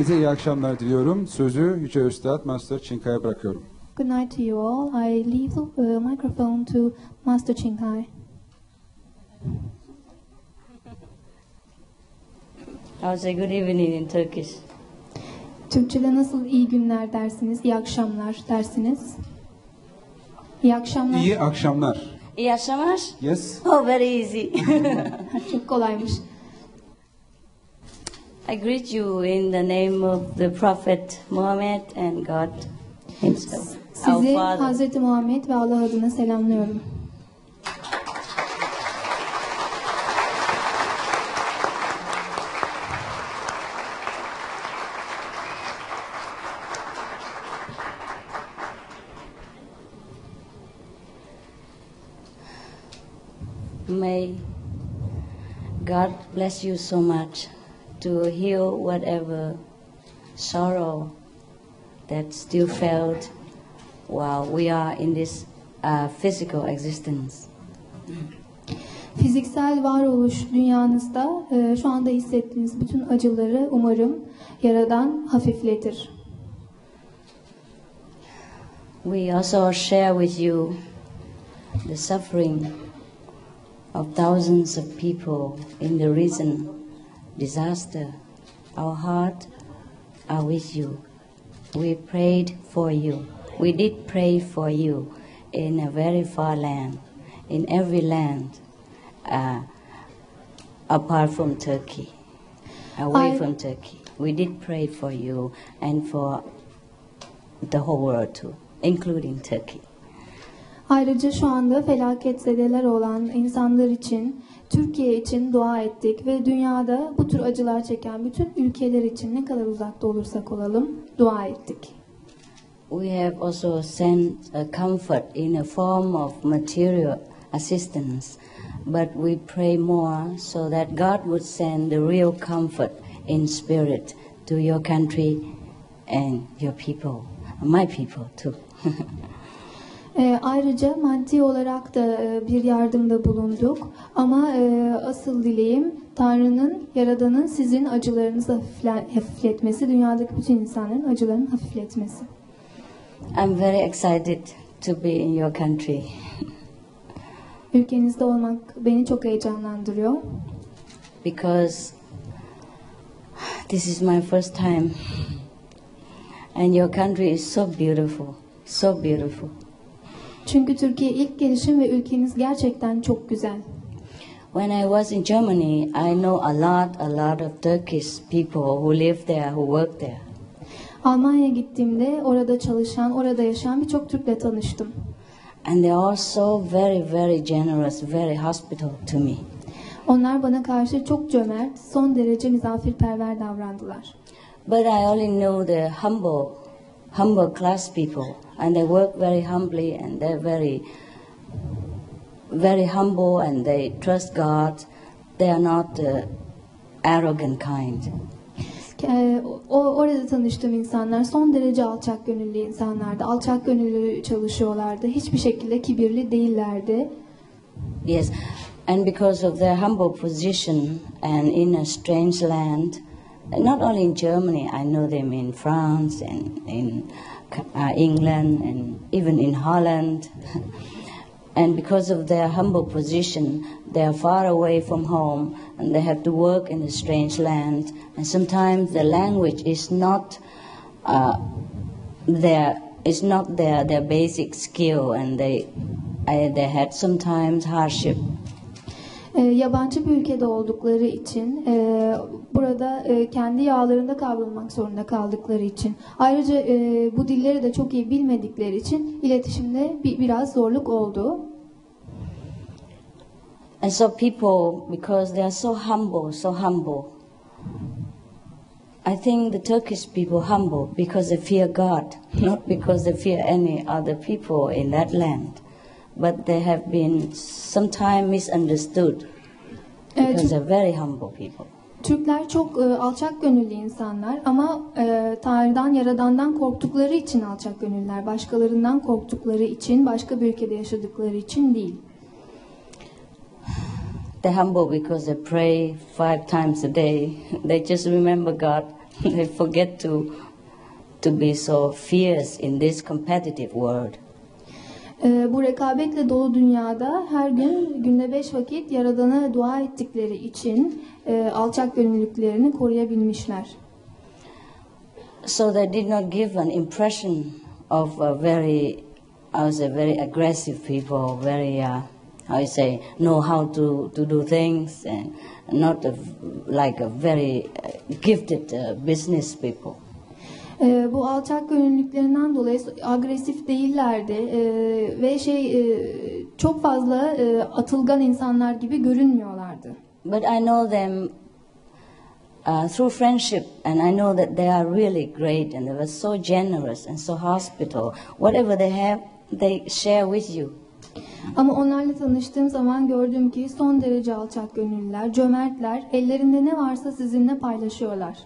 Hepinize iyi akşamlar diliyorum. Sözü Yüce Üstad Master Çinkaya bırakıyorum. Good night to you all. I leave the uh, microphone to Master Chinkai. I would say good evening in Turkish. Türkçe'de nasıl iyi günler dersiniz, iyi akşamlar dersiniz? İyi akşamlar. İyi akşamlar. İyi akşamlar. Yes. Oh, very easy. Çok kolaymış. I greet you in the name of the Prophet Muhammad and God Himself, Sizi. Hazreti Muhammed ve Allah adına selamlıyorum. May God bless you so much to heal whatever sorrow that still felt while we are in this uh, physical existence. Fiziksel varoluş dünyanızda e, şu anda hissettiğiniz bütün acıları umarım Yaradan hafifletir. We also share with you the suffering of thousands of people in the recent disaster. Our heart are with you. We prayed for you. We did pray for you in a very far land, in every land uh, apart from Turkey, away I- from Turkey. We did pray for you and for the whole world too, including Turkey. Ayrıca şu anda felaketzedeler olan insanlar için, Türkiye için dua ettik ve dünyada bu tür acılar çeken bütün ülkeler için ne kadar uzakta olursak olalım dua ettik. We have also sent a comfort in a form of material assistance, but we pray more so that God would send the real comfort in spirit to your country and your people, my people too. Ee, ayrıca maddi olarak da e, bir yardımda bulunduk ama e, asıl dileğim Tanrı'nın, Yaradan'ın sizin acılarınızı hafifle- hafifletmesi, dünyadaki bütün insanların acılarını hafifletmesi. I'm very excited to be in your country. Ülkenizde olmak beni çok heyecanlandırıyor. because this is my first time and your country is so beautiful so beautiful Çünkü Türkiye ilk gelişim ve ülkeniz gerçekten çok güzel. when i was in germany i know a lot a lot of turkish people who live there who work there Almanya'ya gittiğimde orada çalışan, orada yaşayan birçok Türk'le tanıştım. and they are so very very generous very hospitable to me Onlar bana karşı çok cömert, son derece misafirperver davrandılar. but i only know the humble humble class people and they work very humbly and they're very very humble and they trust God. They are not the arrogant kind. O, orada tanıştığım insanlar son derece alçak gönüllü insanlardı. Alçak gönüllü çalışıyorlardı. Hiçbir şekilde kibirli değillerdi. Yes, and because of their humble position and in a strange land, not only in Germany, I know them in France and in uh, England and even in Holland. and because of their humble position, they are far away from home and they have to work in a strange land. And sometimes the language is not uh, their is not their, their basic skill, and they I, they had sometimes hardship. Ee, yabancı bir ülkede oldukları için, e, burada e, kendi yağlarında kavrulmak zorunda kaldıkları için, ayrıca e, bu dilleri de çok iyi bilmedikleri için iletişimde bir, biraz zorluk oldu. And so people, because they are so humble, so humble, I think the Turkish people humble because they fear God, not because they fear any other people in that land. But they have been sometimes misunderstood Ee, because they're very humble people. Türkler çok e, alçak gönüllü insanlar ama e, Tanrı'dan, Yaradan'dan korktukları için alçak gönüllüler. Başkalarından korktukları için, başka bir ülkede yaşadıkları için değil. They're humble because they pray five times a day. They just remember God. they forget to to be so fierce in this competitive world. Ee, bu rekabetle dolu dünyada her gün günde beş vakit Yaradan'a dua ettikleri için e, alçak gönüllülüklerini koruyabilmişler. So they did not give an impression of a very, I would say, very aggressive people, very, uh, how you say, know how to, to do things, and not a, like a very uh, gifted uh, business people. Ee, bu alçak gönüllülüklerinden dolayı agresif değillerdi Ee, ve şey e, çok fazla e, atılgan insanlar gibi görünmüyorlardı. But I know them uh, through friendship, and I know that they are really great, and they were so generous and so hospitable. Whatever they have, they share with you. Ama onlarla tanıştığım zaman gördüm ki son derece alçak gönüllüler, cömertler, ellerinde ne varsa sizinle paylaşıyorlar.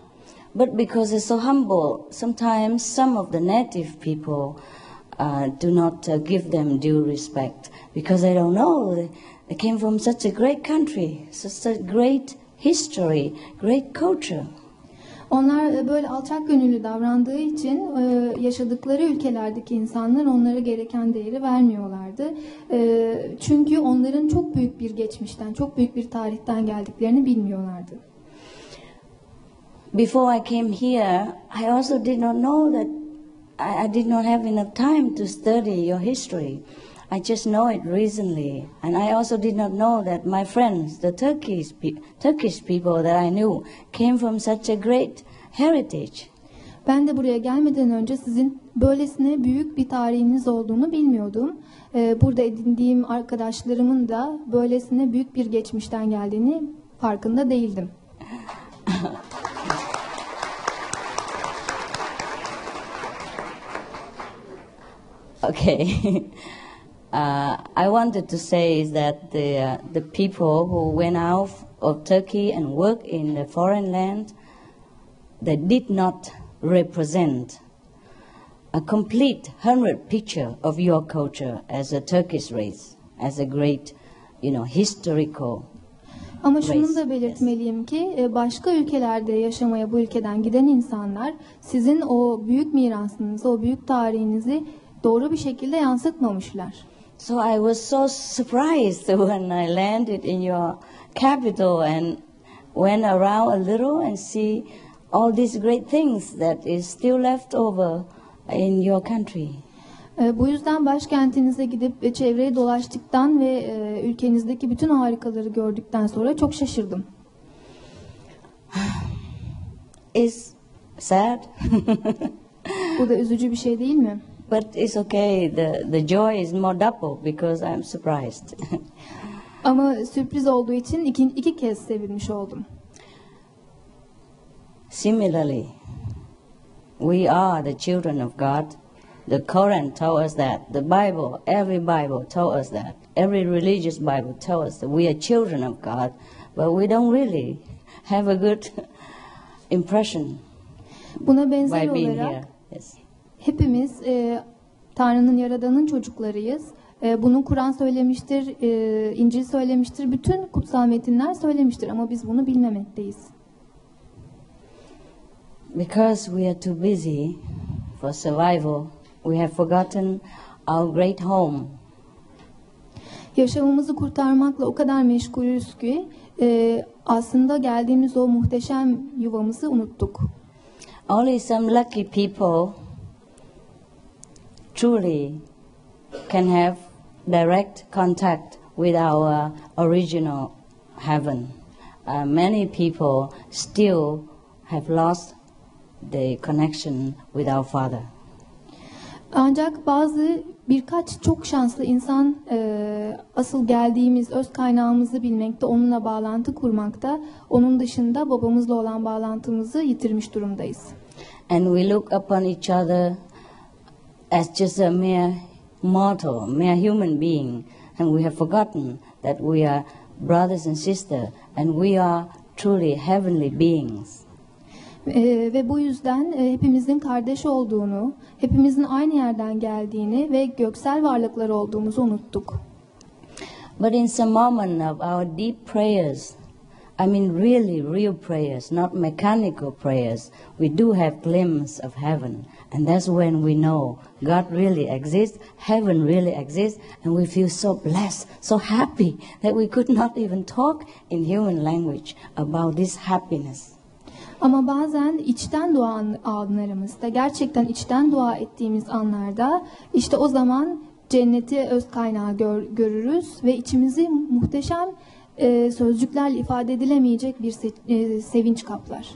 But because they're so humble, sometimes some of the native people uh, do not uh, give them due respect because they don't know. They, they came from such a great country, such a great history, great culture. Onlar e, böyle alçak gönüllü davrandığı için e, yaşadıkları ülkelerdeki insanlar onlara gereken değeri vermiyorlardı. E, Çünkü onların çok büyük bir geçmişten, çok büyük bir tarihten geldiklerini bilmiyorlardı. Before I came here, I also did not know that I, I did not have enough time to study your history. I just know it recently, and I also did not know that my friends, the Turkish pe- Turkish people that I knew, came from such a great heritage. Ben de buraya gelmeden önce sizin böylesine büyük bir tarihiniz olduğunu bilmiyordum. E, Burada edindiğim arkadaşlarımın da böylesine büyük bir geçmişten geldiğini farkında değildim. Okay. uh, I wanted to say is that the, uh, the people who went out of Turkey and worked in the foreign land, they did not represent a complete hundred picture of your culture as a Turkish race, as a great, you know, historical. Ama şunu da belirtmeliyim ki başka ülkelerde yaşamaya bu ülkeden giden insanlar sizin o büyük mirasınızı, o büyük tarihinizi doğru bir şekilde yansıtmamışlar. So I was so surprised when I landed in your capital and went around a little and see all these great things that is still left over in your country. E, Bu yüzden başkentinize gidip çevreyi dolaştıktan ve e, ülkenizdeki bütün harikaları gördükten sonra çok şaşırdım. It's sad, Bu da üzücü bir şey değil mi? But it's okay. The, the joy is more double because I'm surprised. Ama sürpriz olduğu için iki, iki kez sevinmiş oldum. Similarly, we are the children of God. The Quran told us that. The Bible, every Bible told us that. Every religious Bible told us that we are children of God, but we don't really have a good impression Buna benzer by being olarak here. Yes. Hepimiz e, Tanrı'nın yaradanın çocuklarıyız. E, bunu Kur'an söylemiştir, e, İncil söylemiştir, bütün kutsal metinler söylemiştir ama biz bunu bilmemekteyiz. Because we are too busy for survival, we have forgotten our great home. Yaşamımızı kurtarmakla o kadar meşgulüz ki e, aslında geldiğimiz o muhteşem yuvamızı unuttuk. Only some lucky people truly can have direct contact with our original heaven. Uh, many people still have lost the connection with our Father. Ancak bazı birkaç çok şanslı insan e, asıl geldiğimiz öz kaynağımızı bilmekte, onunla bağlantı kurmakta. Onun dışında babamızla olan bağlantımızı yitirmiş durumdayız. And we look upon each other as just a mere mortal, mere human being, and we have forgotten that we are brothers and sisters, and we are truly heavenly beings. E, ve bu yüzden e, hepimizin kardeş olduğunu, hepimizin aynı yerden geldiğini ve göksel varlıklar olduğumuzu unuttuk. But in some moment of our deep prayers, I mean, really, real prayers, not mechanical prayers. We do have glimpse of heaven, and that's when we know God really exists, heaven really exists, and we feel so blessed, so happy that we could not even talk in human language about this happiness. Ama bazen içten dua an- anlarımızda, gerçekten içten dua ettiğimiz anlarda işte o zaman cenneti öz kaynağı gör- görürüz ve içimizi muhteşem e, sözcüklerle ifade edilemeyecek bir e, sevinç kaplar.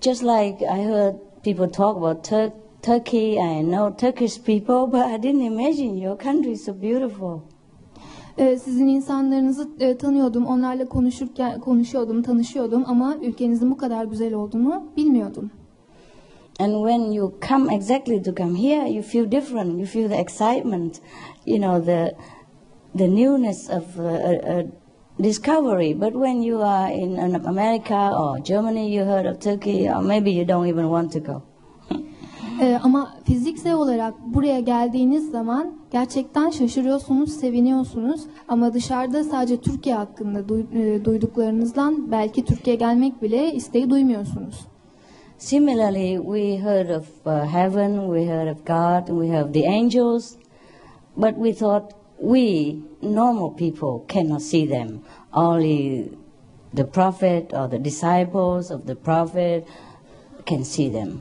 Just like I heard people talk about Tur- Turkey, I know Turkish people, but I didn't imagine your country is so beautiful. E, sizin insanlarınızı e, tanıyordum, onlarla konuşurken konuşuyordum, tanışıyordum ama ülkenizin bu kadar güzel olduğunu bilmiyordum. And when you come exactly to come here, you feel different. You feel the excitement, you know, the the newness of uh, a, a discovery. But when you are in, in America or Germany, you heard of Turkey, or maybe you don't even want to go. Ee, ama fiziksel olarak buraya geldiğiniz zaman gerçekten şaşırıyorsunuz, seviniyorsunuz. Ama dışarıda sadece Türkiye hakkında duy- e, duyduklarınızdan belki Türkiye gelmek bile isteği duymuyorsunuz. Similarly, we heard of uh, heaven, we heard of God, we of the angels, but we thought we, normal people, cannot see them. Only the prophet or the disciples of the prophet can see them.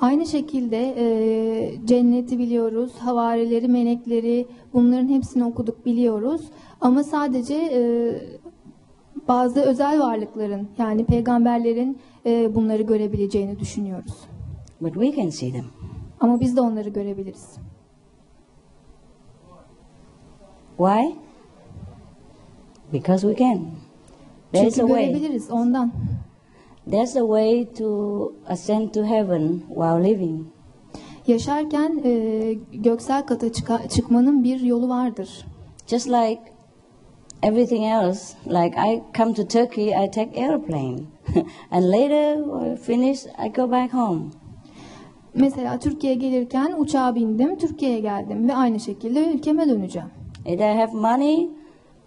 Aynı şekilde e, cenneti biliyoruz, havarileri, melekleri bunların hepsini okuduk biliyoruz. Ama sadece e, bazı özel varlıkların yani peygamberlerin e, bunları görebileceğini düşünüyoruz. But we can see them. Ama biz de onları görebiliriz. Why? Because we can. There's Çünkü a way. görebiliriz ondan. There's a way to ascend to heaven while living. Yaşarken e, göksel kata çıka- çıkmanın bir yolu vardır. Just like everything else, like I come to Turkey, I take airplane, and later when I finish, I go back home. Mesela Türkiye'ye gelirken uçağa bindim, Türkiye'ye geldim ve aynı şekilde ülkeme döneceğim. If I have money,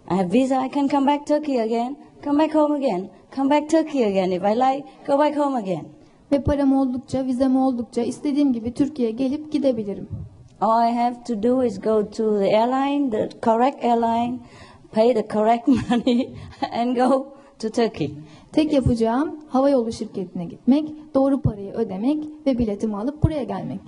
I have visa, I can come back Turkey again, come back home again, come back Turkey again. If I like, go back home again. Ve param oldukça, vizem oldukça istediğim gibi Türkiye'ye gelip gidebilirim. All I have to do is go to the airline, the correct airline, pay the correct money, and go to Turkey. Tek yapacağım havayolu şirketine gitmek, doğru parayı ödemek ve biletimi alıp buraya gelmek.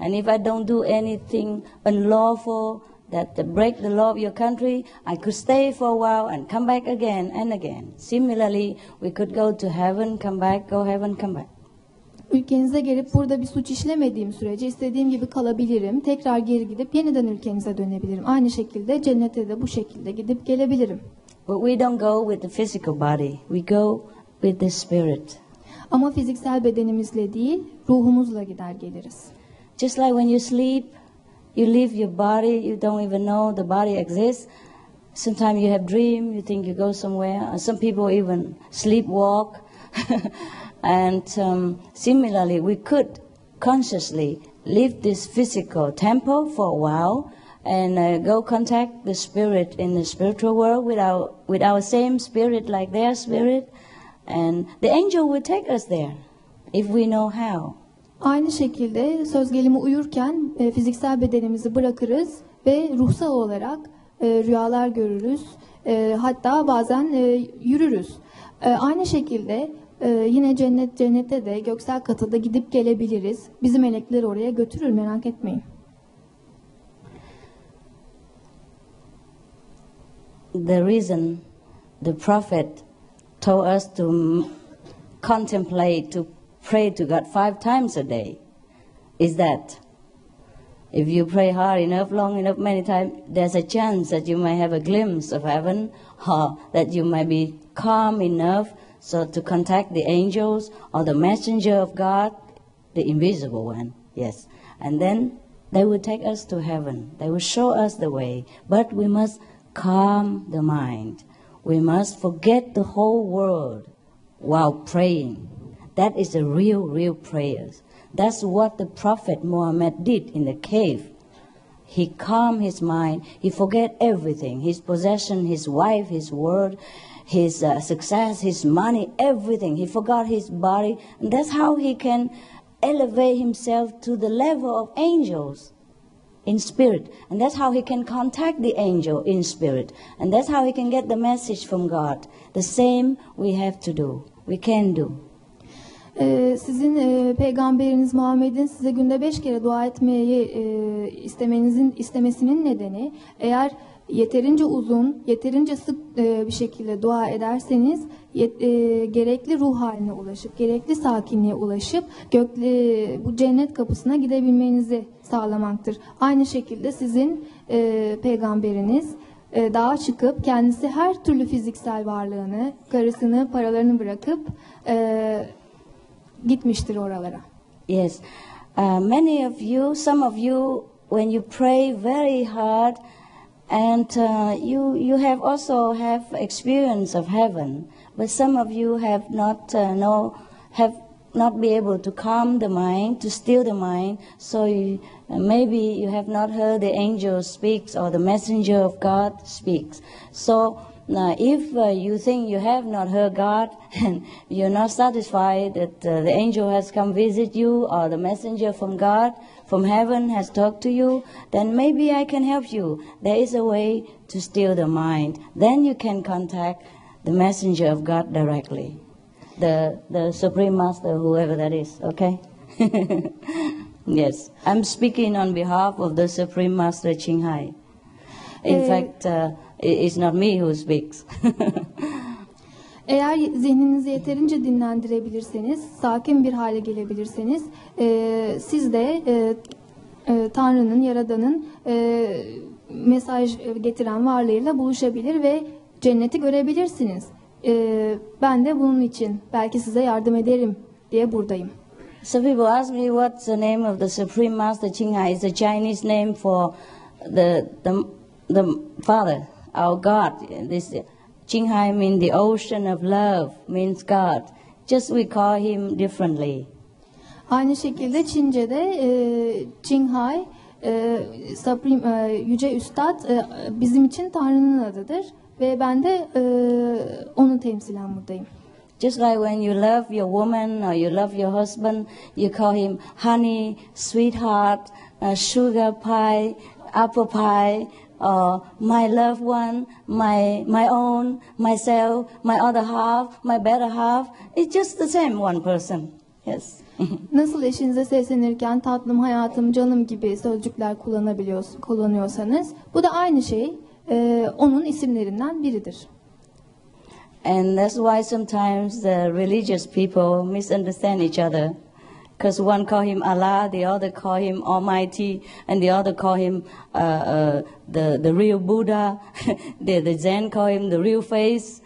And if I don't do anything unlawful that break the law of your country, I could stay for a while and come back again and again. Similarly, we could go to heaven, come back, go heaven, come back. Ülkenize gelip burada bir suç işlemediğim sürece istediğim gibi kalabilirim. Tekrar geri gidip yeniden ülkenize dönebilirim. Aynı şekilde cennete de bu şekilde gidip gelebilirim. But we don't go with the physical body, we go with the spirit. Ama fiziksel bedenimizle değil, ruhumuzla gider geliriz. Just like when you sleep, you leave your body, you don't even know the body exists. Sometimes you have dream, you think you go somewhere. Some people even sleepwalk. and um, similarly, we could consciously leave this physical temple for a while and uh, go contact the spirit in the spiritual world with our, with our same spirit like their spirit. And the angel will take us there if we know how. Aynı şekilde söz gelimi uyurken e, fiziksel bedenimizi bırakırız ve ruhsal olarak e, rüyalar görürüz. E, hatta bazen e, yürürüz. E, aynı şekilde e, yine cennet cennete de göksel kata da gidip gelebiliriz. Bizi melekler oraya götürür merak etmeyin. the reason the prophet told us to contemplate, to pray to God five times a day is that if you pray hard enough, long enough, many times, there's a chance that you might have a glimpse of heaven, or that you might be calm enough so to contact the angels or the messenger of God, the invisible one, yes. And then they will take us to heaven. They will show us the way. But we must calm the mind. We must forget the whole world while praying. That is the real, real prayers. That's what the Prophet Muhammad did in the cave. He calmed his mind. He forget everything, his possession, his wife, his word, his uh, success, his money, everything. He forgot his body. And that's how he can elevate himself to the level of angels in spirit. And that's how he can contact the angel in spirit. And that's how he can get the message from God. The same we have to do. We can do. Ee, sizin e, peygamberiniz Muhammed'in size günde beş kere dua etmeyi e, istemenizin istemesinin nedeni eğer yeterince uzun, yeterince sık e, bir şekilde dua ederseniz gerekli ruh haline ulaşıp, gerekli sakinliğe ulaşıp gökle, bu cennet kapısına gidebilmenizi sağlamaktır. Aynı şekilde sizin peygamberiniz e, dağa çıkıp kendisi her türlü fiziksel varlığını, karısını, paralarını bırakıp e, gitmiştir oralara. Yes. Uh, many of you, some of you, when you pray very hard, and uh, you you have also have experience of heaven, but some of you have not uh, have not be able to calm the mind, to still the mind. So you, uh, maybe you have not heard the angel speaks or the messenger of God speaks. So now, if uh, you think you have not heard God and you're not satisfied that uh, the angel has come visit you or the messenger from God from heaven has talked to you, then maybe I can help you. There is a way to still the mind. Then you can contact the messenger of God directly, the the supreme master, whoever that is. Okay. yes, I'm speaking on behalf of the supreme master Ching Hai. In Eh, fact, uh, it's not me who speaks. Eğer zihninizi yeterince dinlendirebilirseniz, sakin bir hale gelebilirseniz, e, siz de e, e, Tanrı'nın, Yaradan'ın e, mesaj getiren varlığıyla buluşabilir ve cenneti görebilirsiniz. E, ben de bunun için belki size yardım ederim diye buradayım. Some people ask me what's the name of the Supreme Master Ching Hai. It's a Chinese name for the the, the Father, our God. This Ching Hai means the ocean of love, means God. Just we call him differently. Aynı şekilde Çince'de e, Qinghai, e, Supreme, e, Yüce Üstad e, bizim için Tanrı'nın adıdır ve ben de e, onu temsilen buradayım. Just like when you love your woman or you love your husband, you call him honey, sweetheart, uh, sugar pie, apple pie, or my loved one, my my own, myself, my other half, my better half. It's just the same one person. Yes. Nasıl eşinize seslenirken tatlım, hayatım, canım gibi sözcükler kullanabiliyorsun, kullanıyorsanız bu da aynı şey e, onun isimlerinden biridir. And that's why sometimes the religious people misunderstand each other. Because one call him Allah, the other call him Almighty, and the other call him uh, uh, the, the real Buddha. the, the Zen call him the real face,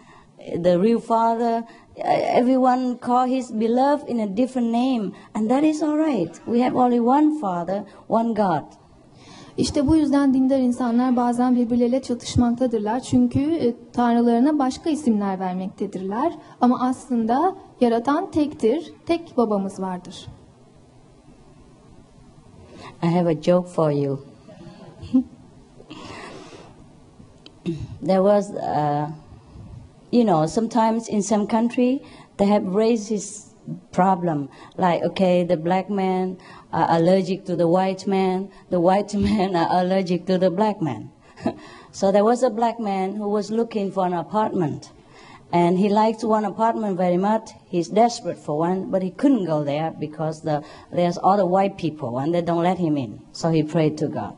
the real Father. Uh, Everyone call his beloved in a different name, and that is all right. We have only one Father, one God. İşte bu yüzden dindar insanlar bazen birbirleriyle çatışmaktadırlar. Çünkü e, tanrılarına başka isimler vermektedirler. Ama aslında yaratan tektir, tek babamız vardır. I have a joke for you. there was, uh, you know, sometimes in some country they have racist problem. Like, okay, the black man are allergic to the white man, the white man are allergic to the black man. so there was a black man who was looking for an apartment. And he liked one apartment very much. He's desperate for one, but he couldn't go there because the, there's other white people and they don't let him in. So he prayed to God.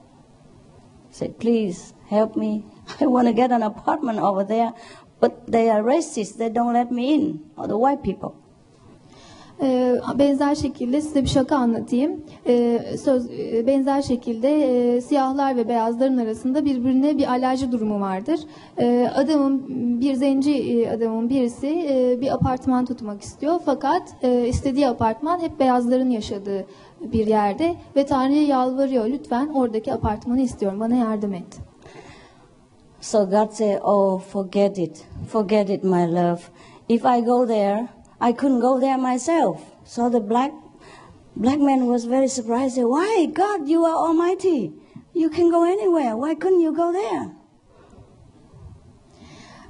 He said, please help me. I want to get an apartment over there, but they are racist. They don't let me in, or the white people. Ee, benzer şekilde size bir şaka anlatayım. Ee, söz e, benzer şekilde e, siyahlar ve beyazların arasında birbirine bir alerji durumu vardır. Ee, adamın bir zenci e, adamın birisi bir apartman tutmak istiyor fakat istediği apartman hep beyazların yaşadığı bir yerde ve Tanrı'ya yalvarıyor lütfen oradaki apartmanı istiyorum bana yardım et. So God said, Oh, forget it. Forget it, my love. If I go there, I couldn't go there myself. So the black black man was very surprised. Said, Why, God, you are almighty. You can go anywhere. Why couldn't you go there?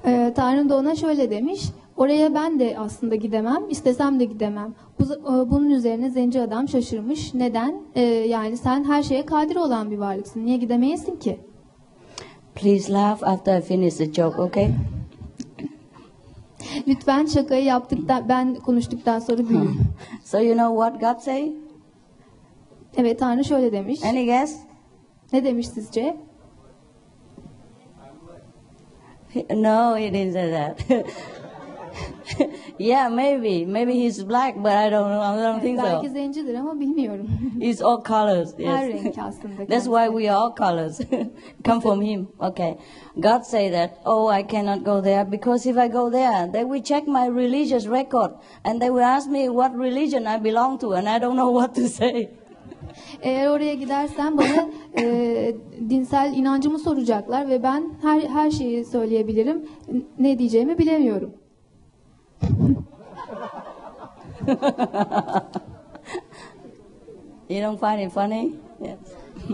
Ee, Tanrı da ona şöyle demiş. Oraya ben de aslında gidemem, istesem de gidemem. Bu, e, bunun üzerine zenci adam şaşırmış. Neden? Ee, yani sen her şeye kadir olan bir varlıksın. Niye gidemeyesin ki? Please laugh after I finish the joke, okay? Lütfen şakayı yaptıktan, ben konuştuktan sonra gülün. So you know what God say? Evet Tanrı şöyle demiş. Any guess? Ne demiş sizce? No, he didn't say that. yeah, maybe. Maybe he's black, but I don't know. I don't think Belki so. zencidir ama bilmiyorum. He's all colors. Her Yes. renk aslında. That's why we are all colors. Come from him. Okay. God say that, oh, I cannot go there because if I go there, they will check my religious record and they will ask me what religion I belong to and I don't know what to say. Eğer oraya gidersem bana e, dinsel inancımı soracaklar ve ben her her şeyi söyleyebilirim. Ne diyeceğimi bilemiyorum. You don't find it funny? Yes.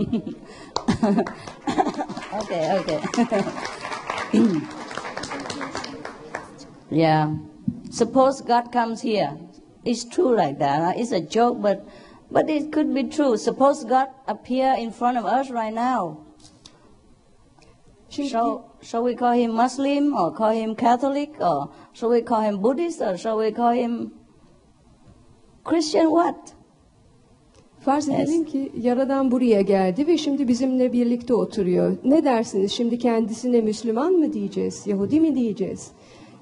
okay, okay. yeah. Suppose God comes here. It's true like that. It's a joke, but but it could be true. Suppose God appear in front of us right now. Şimdi Shall, shall we call him Muslim or call him Catholic or shall we call him Buddhist or shall we call him Christian what? farz Yes. edelim ki Yaradan buraya geldi ve şimdi bizimle birlikte oturuyor. Ne dersiniz? Şimdi kendisine Müslüman mı diyeceğiz? Yahudi mi diyeceğiz?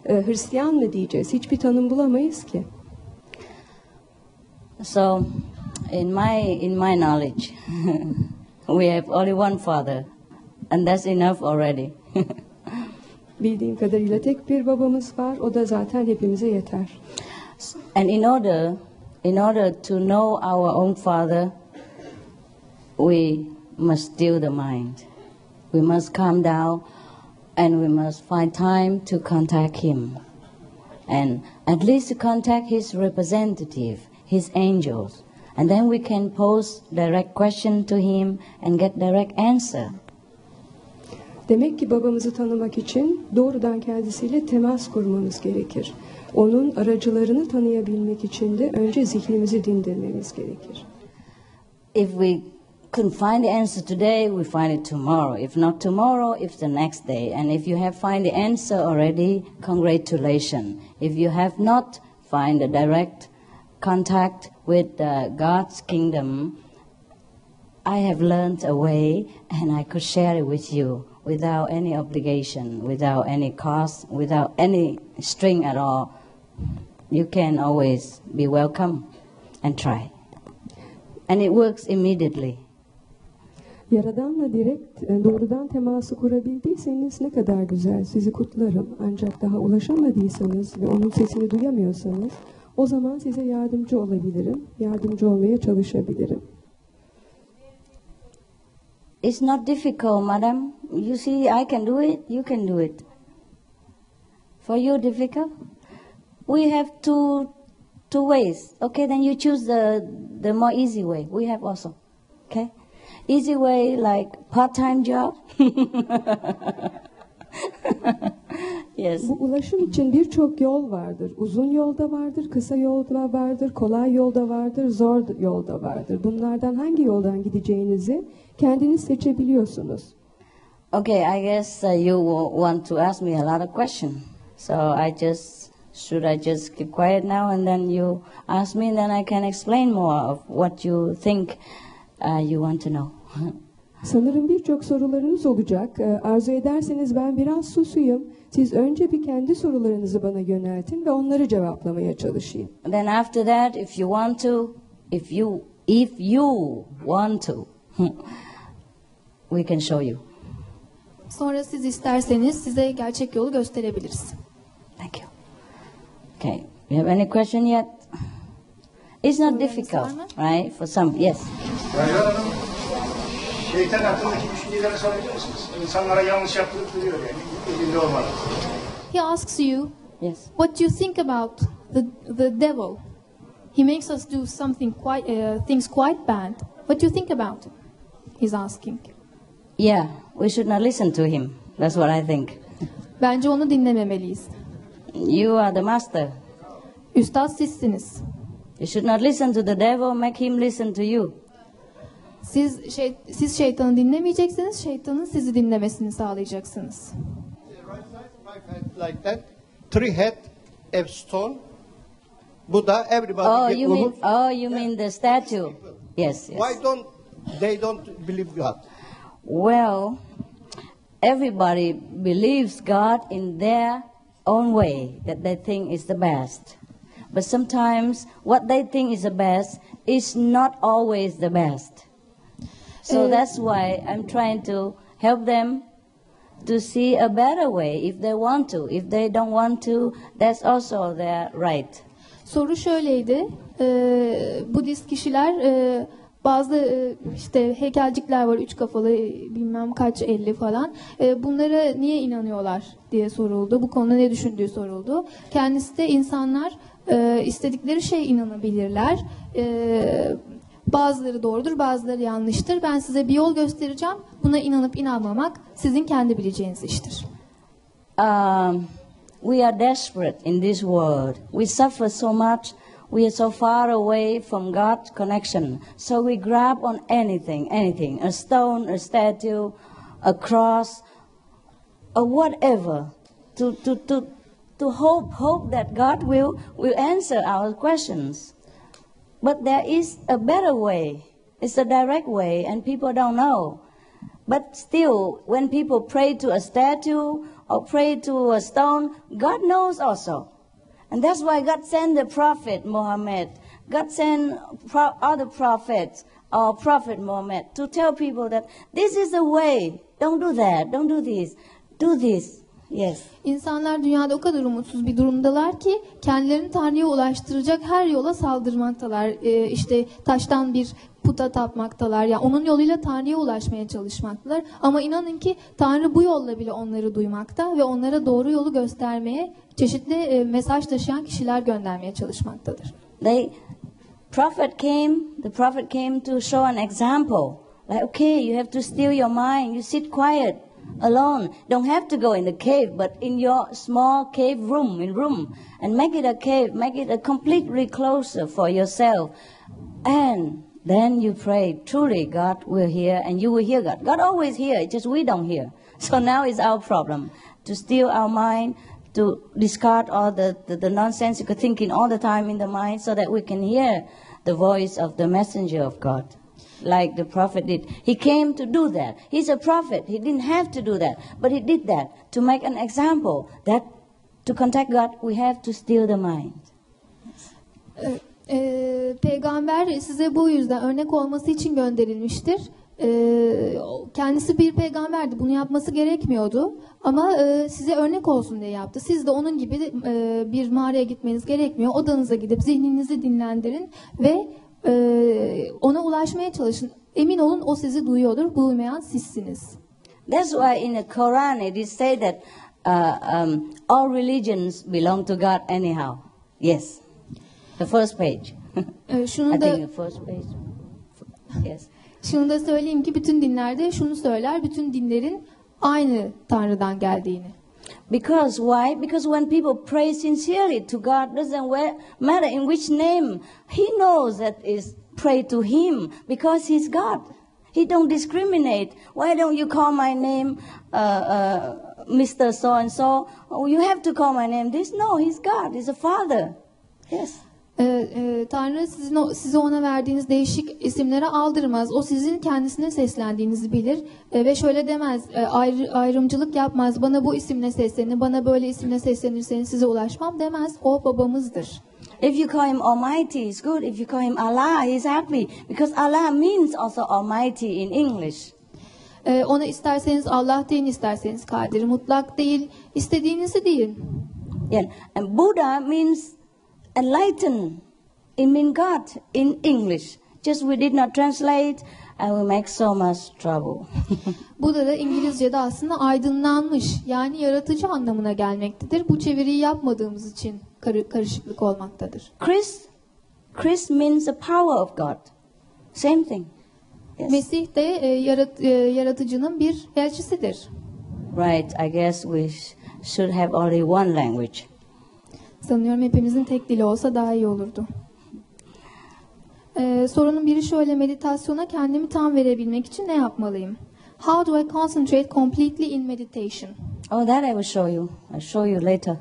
e, Hristiyan mı diyeceğiz? Hiçbir tanım bulamayız ki. So, in my in my knowledge, we have only one Father, and that's enough already. Bildiğim kadarıyla tek bir babamız var. O da zaten hepimize yeter. and in order in order to know our own Father, we must still the mind. We must calm down, and we must find time to contact Him, and at least to contact His representative, His angels, and then we can pose direct question to Him and get direct answer. Demek ki babamızı tanımak için doğrudan kendisiyle temas kurmamız gerekir. Onun aracılarını tanıyabilmek için de önce zihnimizi dindirmemiz gerekir. If we couldn't find the answer today, we find it tomorrow. If not tomorrow, it's the next day. And if you have find the answer already, congratulations. If you have not find a direct contact with uh, God's kingdom, I have learned a way, and I could share it with you without any obligation, without any cost, without any string at all. You can always be welcome and try. And it works immediately. Yaradanla direkt doğrudan teması kurabildiyseniz ne kadar güzel. Sizi kutlarım. Ancak daha ulaşamadıysanız ve onun sesini duyamıyorsanız o zaman size yardımcı olabilirim. Yardımcı olmaya çalışabilirim. It's not difficult, madam. You see, I can do it, you can do it. For you, difficult? We have two, two ways. Okay, then you choose the, the more easy way. We have also. Okay? Easy way, like part time job. yes. Bu ulaşım için birçok yol vardır. Uzun yolda vardır, kısa yolda vardır, kolay yolda vardır, zor yolda vardır. Bunlardan hangi yoldan gideceğinizi kendiniz seçebiliyorsunuz. Okay, I guess uh, you want to ask me a lot of questions. So I just should I just keep quiet now and then you ask me and then I can explain more of what you think uh, you want to know. Sanırım birçok sorularınız olacak. Ee, Arzu ederseniz ben biraz susuyum. Siz önce bir kendi sorularınızı bana yöneltin ve onları cevaplamaya çalışayım. then after that, if you want to, if you if you want to, we can show you. Sonra siz isterseniz size gerçek yolu gösterebiliriz. Thank you. Okay. You have any question yet? It's not Sorularınız difficult, right? For some, yes. Rayhan şeytan hakkındaki düşünceleri sorabilir misiniz? İnsanlara yanlış yaptırıp duruyor yani, elinde olmadan. He asks you, Yes. what do you think about the the devil? He makes us do something quite uh, things quite bad. What do you think about him? He's asking. Yeah, we should not listen to him. That's what I think. Bence onu dinlememeliyiz. You are the master. Üstad sizsiniz. You should not listen to the devil, make him listen to you. Siz şey, siz şeytanı dinlemeyeceksiniz, şeytanın sizi dinlemesini sağlayacaksınız. right side, five head like that, three head, a stone. Buddha, everybody. Oh, you mean oh, you mean the statue? Yes, yes. Why don't they don't believe God? Well, everybody believes God in their own way that they think is the best. But sometimes what they think is the best is not always the best. So Uh, that's why I'm trying to help them to see a better way if they want to. If they don't want to, that's also their right. Soru şöyleydi. E, Budist kişiler e, bazı e, işte heykelcikler var üç kafalı e, bilmem kaç elli falan. E, bunlara niye inanıyorlar diye soruldu. Bu konuda ne düşündüğü soruldu. Kendisi de insanlar istedikleri şeye inanabilirler. Bazıları doğrudur, bazıları yanlıştır. Ben size bir yol göstereceğim. Buna inanıp inanmamak sizin kendi bileceğiniz iştir. um, we are desperate in this world. We suffer so much. We are so far away from God's connection. So we grab on anything, anything a stone, a statue, a cross, or whatever to, to, to, to hope, hope that God will, will answer our questions. But there is a better way. It's a direct way, and people don't know. But still, when people pray to a statue or pray to a stone, God knows also. And that's why God sent the prophet Muhammad. God sent pro- other prophets or prophet Muhammad to tell people that this is the way. Don't do that. Don't do this. Do this. Yes. İnsanlar dünyada o kadar umutsuz bir durumdalar ki kendilerini Tanrı'ya ulaştıracak her yola saldırmaktalar. Ee, işte taştan bir puta tapmaktalar. Ya onun yoluyla Tanrı'ya ulaşmaya çalışmaktalar. Ama inanın ki Tanrı bu yolla bile onları duymakta ve onlara doğru yolu göstermeye çeşitli e, mesaj taşıyan kişiler göndermeye çalışmaktadır. They prophet came, the prophet came to show an example. Like, okay, you have to still your mind. You sit quiet, alone. Don't have to go in the cave, but in your small cave room, in room, and make it a cave, make it a completely closer for yourself. And then you pray, truly God will hear, and you will hear God. God always it's just we don't hear. So now it's our problem to steal our mind, to discard all the, the, the nonsensical thinking all the time in the mind so that we can hear the voice of the messenger of God. Like the prophet did. He came to do that. He's a prophet. He didn't have to do that. But he did that to make an example that to contact God, we have to steal the mind. Ee, peygamber size bu yüzden örnek olması için gönderilmiştir. Kendisi bir peygamberdi. Bunu yapması gerekmiyordu. Ama e, size örnek olsun diye yaptı. Siz de onun gibi e, bir mağaraya gitmeniz gerekmiyor. Odanıza gidip zihninizi dinlendirin ve e, ona ulaşmaya çalışın. Emin olun o sizi duyuyordur. Duymayan sizsiniz. That's why in the Quran it is said that uh, um, all religions belong to God anyhow. Yes. The first page. Ee, I şunu da think the first page. Yes. şunu da söyleyeyim ki bütün dinlerde şunu söyler. Bütün dinlerin aynı Tanrı'dan geldiğini. Because why? Because when people pray sincerely to God, doesn't matter in which name. He knows that is pray to Him because He's God. He don't discriminate. Why don't you call my name, uh, uh, Mr. So and So? Oh, you have to call my name this. No, He's God. He's a Father. Yes. Ee, e, Tanrı sizin o, size ona verdiğiniz değişik isimlere aldırmaz. O sizin kendisine seslendiğinizi bilir E, ve şöyle demez. e, ayrı, ayrımcılık yapmaz. Bana bu isimle seslenin, bana böyle isimle seslenirseniz size ulaşmam demez. O babamızdır. If you call Him Almighty, it's good. If you call Him Allah, He's happy because Allah means also Almighty in English. E, ona isterseniz Allah deyin, isterseniz Kadir mutlak değil. İstediğinizi deyin. Yeah, and Buddha means enlighten. It means God in English. Just we did not translate, and we make so much trouble. Bu da İngilizce'de aslında aydınlanmış yani yaratıcı anlamına gelmektedir. Bu çeviriyi yapmadığımız için karı- karışıklık olmaktadır. Chris, Chris means the power of God. Same thing. Yes. Mesih de e, yarat- e, yaratıcının bir elçisidir. Right. I guess we sh- should have only one language. Sanıyorum hepimizin tek dili olsa daha iyi olurdu. Ee, sorunun biri şöyle meditasyona kendimi tam verebilmek için ne yapmalıyım? How do I concentrate completely in meditation? Oh, that I will show you. I'll show you later.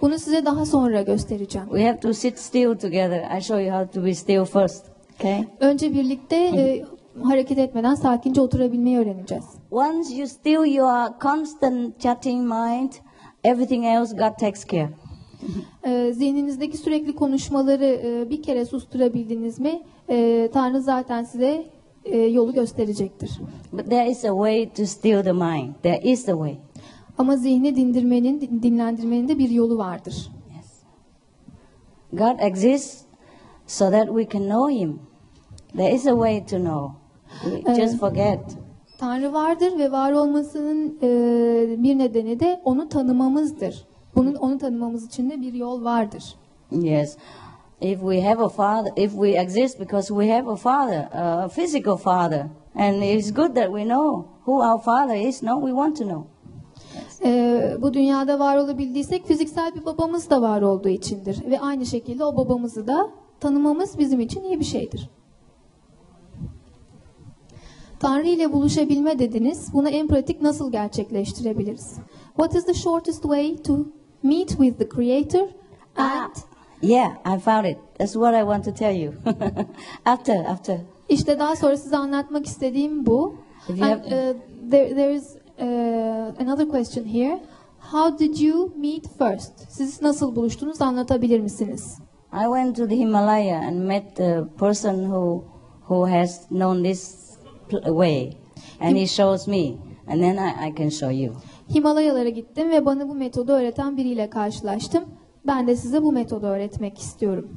Bunu size daha sonra göstereceğim. We have to sit still together. I show you how to be still first. Okay? Önce birlikte e, hareket etmeden sakince oturabilmeyi öğreneceğiz. Once you still your constant chatting mind, everything else God takes care. Ee, zihninizdeki sürekli konuşmaları e, bir kere susturabildiniz mi e, Tanrı zaten size e, yolu gösterecektir. But there is a way to still the mind. There is a way. Ama zihni dindirmenin, din- dinlendirmenin de bir yolu vardır. Yes. God exists so that we can know Him. There is a way to know. We just forget. Tanrı vardır ve var olmasının e, bir nedeni de onu tanımamızdır. Bunun onu tanımamız için de bir yol vardır. Yes. If we have a father, if we exist because we have a father, a physical father, and it's good that we know who our father is, no, we want to know. E, bu dünyada var olabildiysek fiziksel bir babamız da var olduğu içindir. Ve aynı şekilde o babamızı da tanımamız bizim için iyi bir şeydir. Tanrı ile buluşabilme dediniz. Bunu en pratik nasıl gerçekleştirebiliriz? What is the shortest way to meet with the Creator and Yeah, I found it. That's what I want to tell you. after, after. İşte daha sonra size anlatmak istediğim bu. If you And, have- uh, there, there is uh, another question here. How did you meet first? Siz nasıl buluştunuz anlatabilir misiniz? I went to the Himalaya and met the person who who has known this pl- way, and he shows me, and then I, I can show you. Himalayalara gittim ve bana bu metodu öğreten biriyle karşılaştım. Ben de size bu metodu öğretmek istiyorum.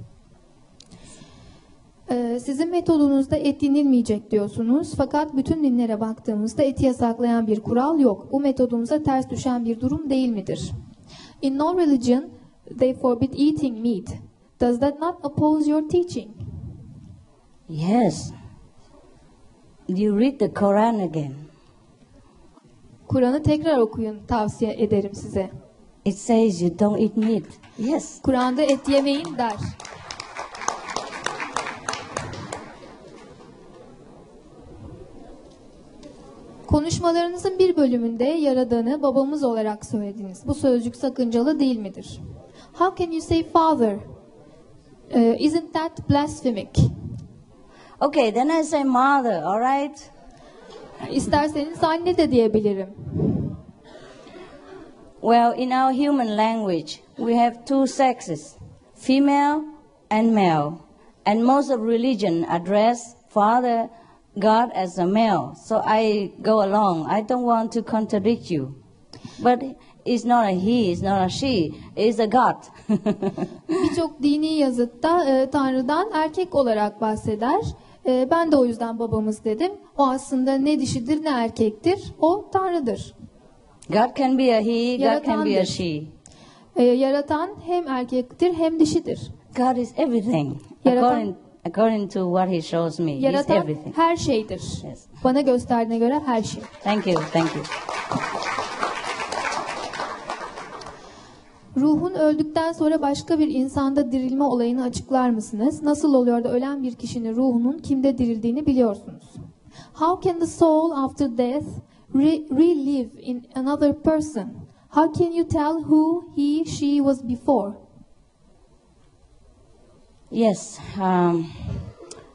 Ee, sizin metodunuzda et yenilmeyecek diyorsunuz. Fakat bütün dinlere baktığımızda eti yasaklayan bir kural yok. Bu metodumuza ters düşen bir durum değil midir? In no religion they forbid eating meat. Does that not oppose your teaching? Yes. You read the Quran again. Kur'an'ı tekrar okuyun tavsiye ederim size. It says you don't eat meat. Yes. Kur'an'da et yemeyin der. Konuşmalarınızın bir bölümünde Yaradan'ı babamız olarak söylediniz. Bu sözcük sakıncalı değil midir? How can you say father? Uh, isn't that blasphemic? Okay, then I say mother. All right. İsterseniz anne de diyebilirim. Well, in our human language, we have two sexes, female and male. And most of religion address Father God as a male. So I go along. I don't want to contradict you. But it's not a he, it's not a she, it's a God. Birçok dini yazıtta e, Tanrı'dan erkek olarak bahseder. E, ben de o yüzden babamız dedim. O aslında ne dişidir ne erkektir. O Tanrı'dır. God can be a he, God can be a she. E, yaratan hem erkektir hem dişidir. God is everything. Yaratan- According, according to what he shows me, he's Yaratan everything. her şeydir. Yes. Bana gösterdiğine göre her şey. Thank you, thank you. Ruhun öldükten sonra başka bir insanda dirilme olayını açıklar mısınız? Nasıl oluyor da ölen bir kişinin ruhunun kimde dirildiğini biliyorsunuz. How can the soul after death re- relive in another person? How can you tell who he, she was before? Yes, um,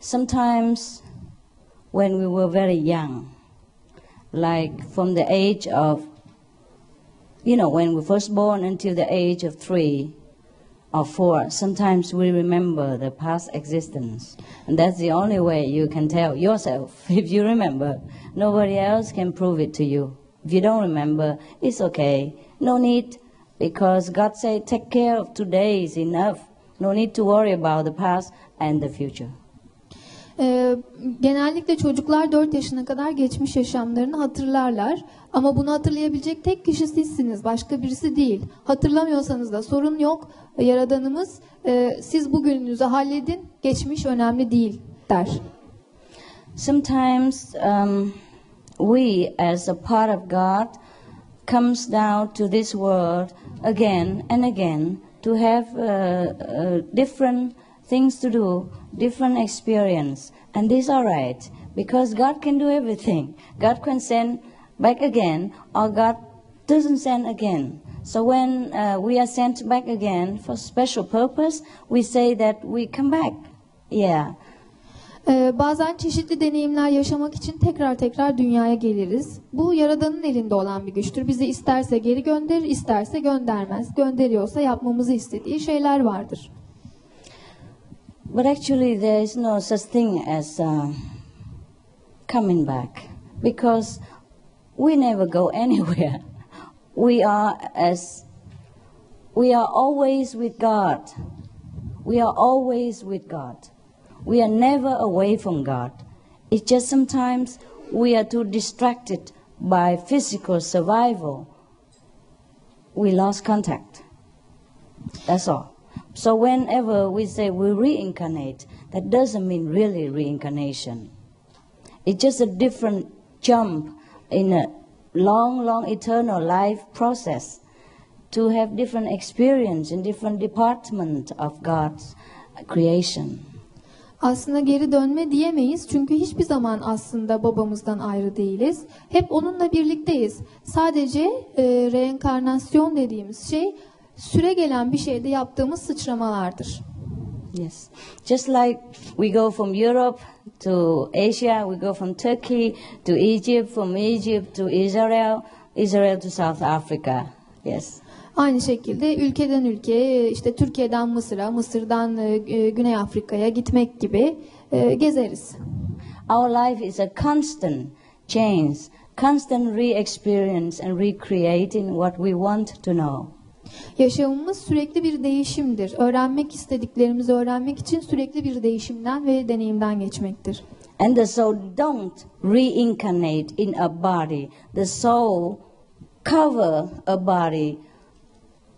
sometimes when we were very young, like from the age of, you know, when we first born until the age of three or four, sometimes we remember the past existence. And that's the only way you can tell yourself if you remember. Nobody else can prove it to you. If you don't remember, it's okay. No need, because God said, take care of today is enough. No need to worry about the past and the future. Ee, genellikle çocuklar 4 yaşına kadar geçmiş yaşamlarını hatırlarlar. Ama bunu hatırlayabilecek tek kişi sizsiniz. Başka birisi değil. Hatırlamıyorsanız da sorun yok. Yaradanımız e, siz bugününüzü halledin. Geçmiş önemli değil der. Sometimes um, we, as a part of God, comes down to this world again and again to have uh, uh, different things to do, different experience. And this all right because God can do everything. God can send back again or God doesn't send again. So when uh, we are sent back again for special purpose, we say that we come back. Yeah. Ee, bazen çeşitli deneyimler yaşamak için tekrar tekrar dünyaya geliriz. Bu Yaradan'ın elinde olan bir güçtür. Bizi isterse geri gönderir, isterse göndermez. Gönderiyorsa yapmamızı istediği şeyler vardır. But actually, there is no such thing as uh, coming back because we never go anywhere. We are as we are always with God. We are always with God. We are never away from God. It's just sometimes we are too distracted by physical survival. We lost contact. That's all. So whenever we say we reincarnate, that doesn't mean really reincarnation. It's just a different jump in a long, long eternal life process to have different experience in different department of God's creation. Aslında geri dönme diyemeyiz çünkü hiçbir zaman aslında babamızdan ayrı değiliz. Hep onunla birlikteyiz. Sadece e, reenkarnasyon dediğimiz şey süre gelen bir şeyde yaptığımız sıçramalardır. Yes. Just like we go from Europe to Asia, we go from Turkey to Egypt, from Egypt to Israel, Israel to South Africa. Yes. Aynı şekilde ülkeden ülkeye, işte Türkiye'den Mısır'a, Mısır'dan e, e, Güney Afrika'ya gitmek gibi e, gezeriz. Our life is a constant change, constant re-experience and recreating what we want to know. Yaşamımız sürekli bir değişimdir. Öğrenmek istediklerimizi öğrenmek için sürekli bir değişimden ve deneyimden geçmektir. And the soul don't reincarnate in a body. The soul cover a body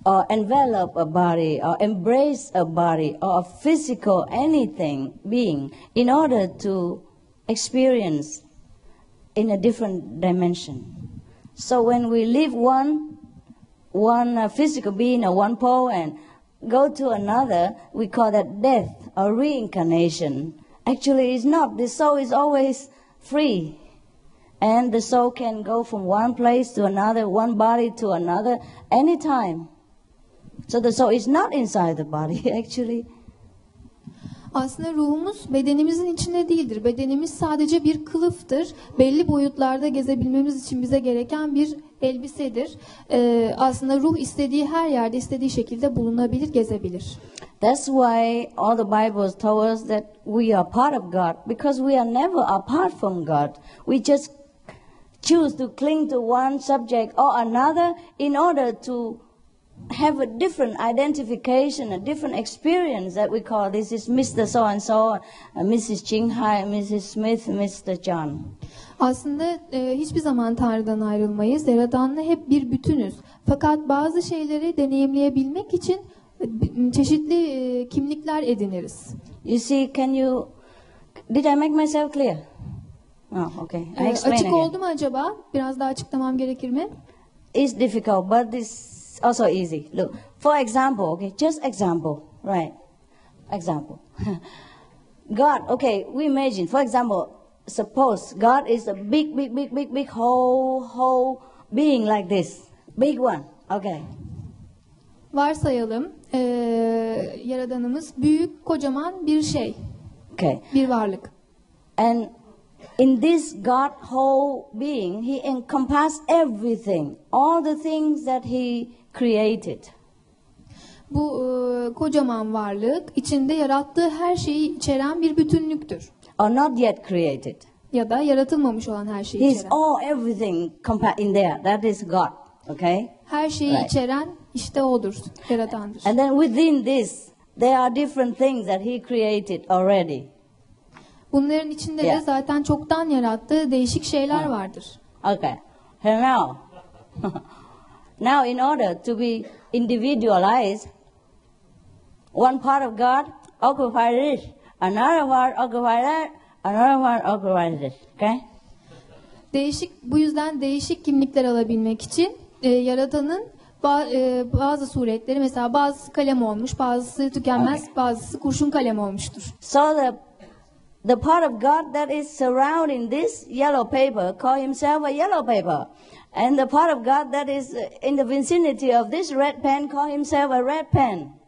or envelop a body or embrace a body or a physical anything being in order to experience in a different dimension. So when we leave one one uh, physical being or one pole and go to another, we call that death or reincarnation. Actually, it's not. The soul is always free. And the soul can go from one place to another, one body to another, anytime. So the soul is not inside the body, actually. Aslında ruhumuz bedenimizin içinde değildir. Bedenimiz sadece bir kılıftır. Belli boyutlarda gezebilmemiz için bize gereken bir elbisedir. Ee, aslında ruh istediği her yerde, istediği şekilde bulunabilir, gezebilir. That's why all the Bibles tell us that we are part of God because we are never apart from God. We just choose to cling to one subject or another in order to have a different identification, a different experience that we call this is Mr. So and so, uh, Mrs. Chinghai, Mrs. Smith, Mr. John. Aslında e, hiçbir zaman Tanrı'dan ayrılmayız. Yaradan'la hep bir bütünüz. Fakat bazı şeyleri deneyimleyebilmek için e, çeşitli e, kimlikler ediniriz. You see, can you? Did I make myself clear? Oh, okay. I explain açık again. oldu mu acaba? Biraz daha açıklamam gerekir mi? It's difficult, but it's also easy. Look, for example, okay, just example, right? Example. God, okay, we imagine, for example, suppose God is a big, big, big, big, big whole, whole being like this. Big one, okay. Varsayalım e, Yaradanımız büyük, kocaman bir şey, Okay. bir varlık. And in this God whole being, He encompasses everything, all the things that He created. Bu e, kocaman varlık içinde yarattığı her şeyi içeren bir bütünlüktür. Or not yet created. Ya da yaratılmamış olan her şeyi He's içeren. all everything compa- in there. That is God. Okay? Her şeyi Right. içeren işte odur, yaradandır. And then within this, there are different things that He created already. Bunların içinde Yeah. de zaten çoktan yarattığı değişik şeyler vardır. Okay. Now. now, in order to be individualized, one part of God occupies occupies that, another part occupies this. Okay? Değişik bu yüzden değişik kimlikler alabilmek için e, Yaradan'ın ba- e, bazı suretleri mesela bazısı kalem olmuş, bazısı tükenmez, bazısı kurşun kalem olmuştur. So the the part of God that is surrounding this yellow paper call himself a yellow paper. And the part of God that is in the vicinity of this red pen call himself a red pen.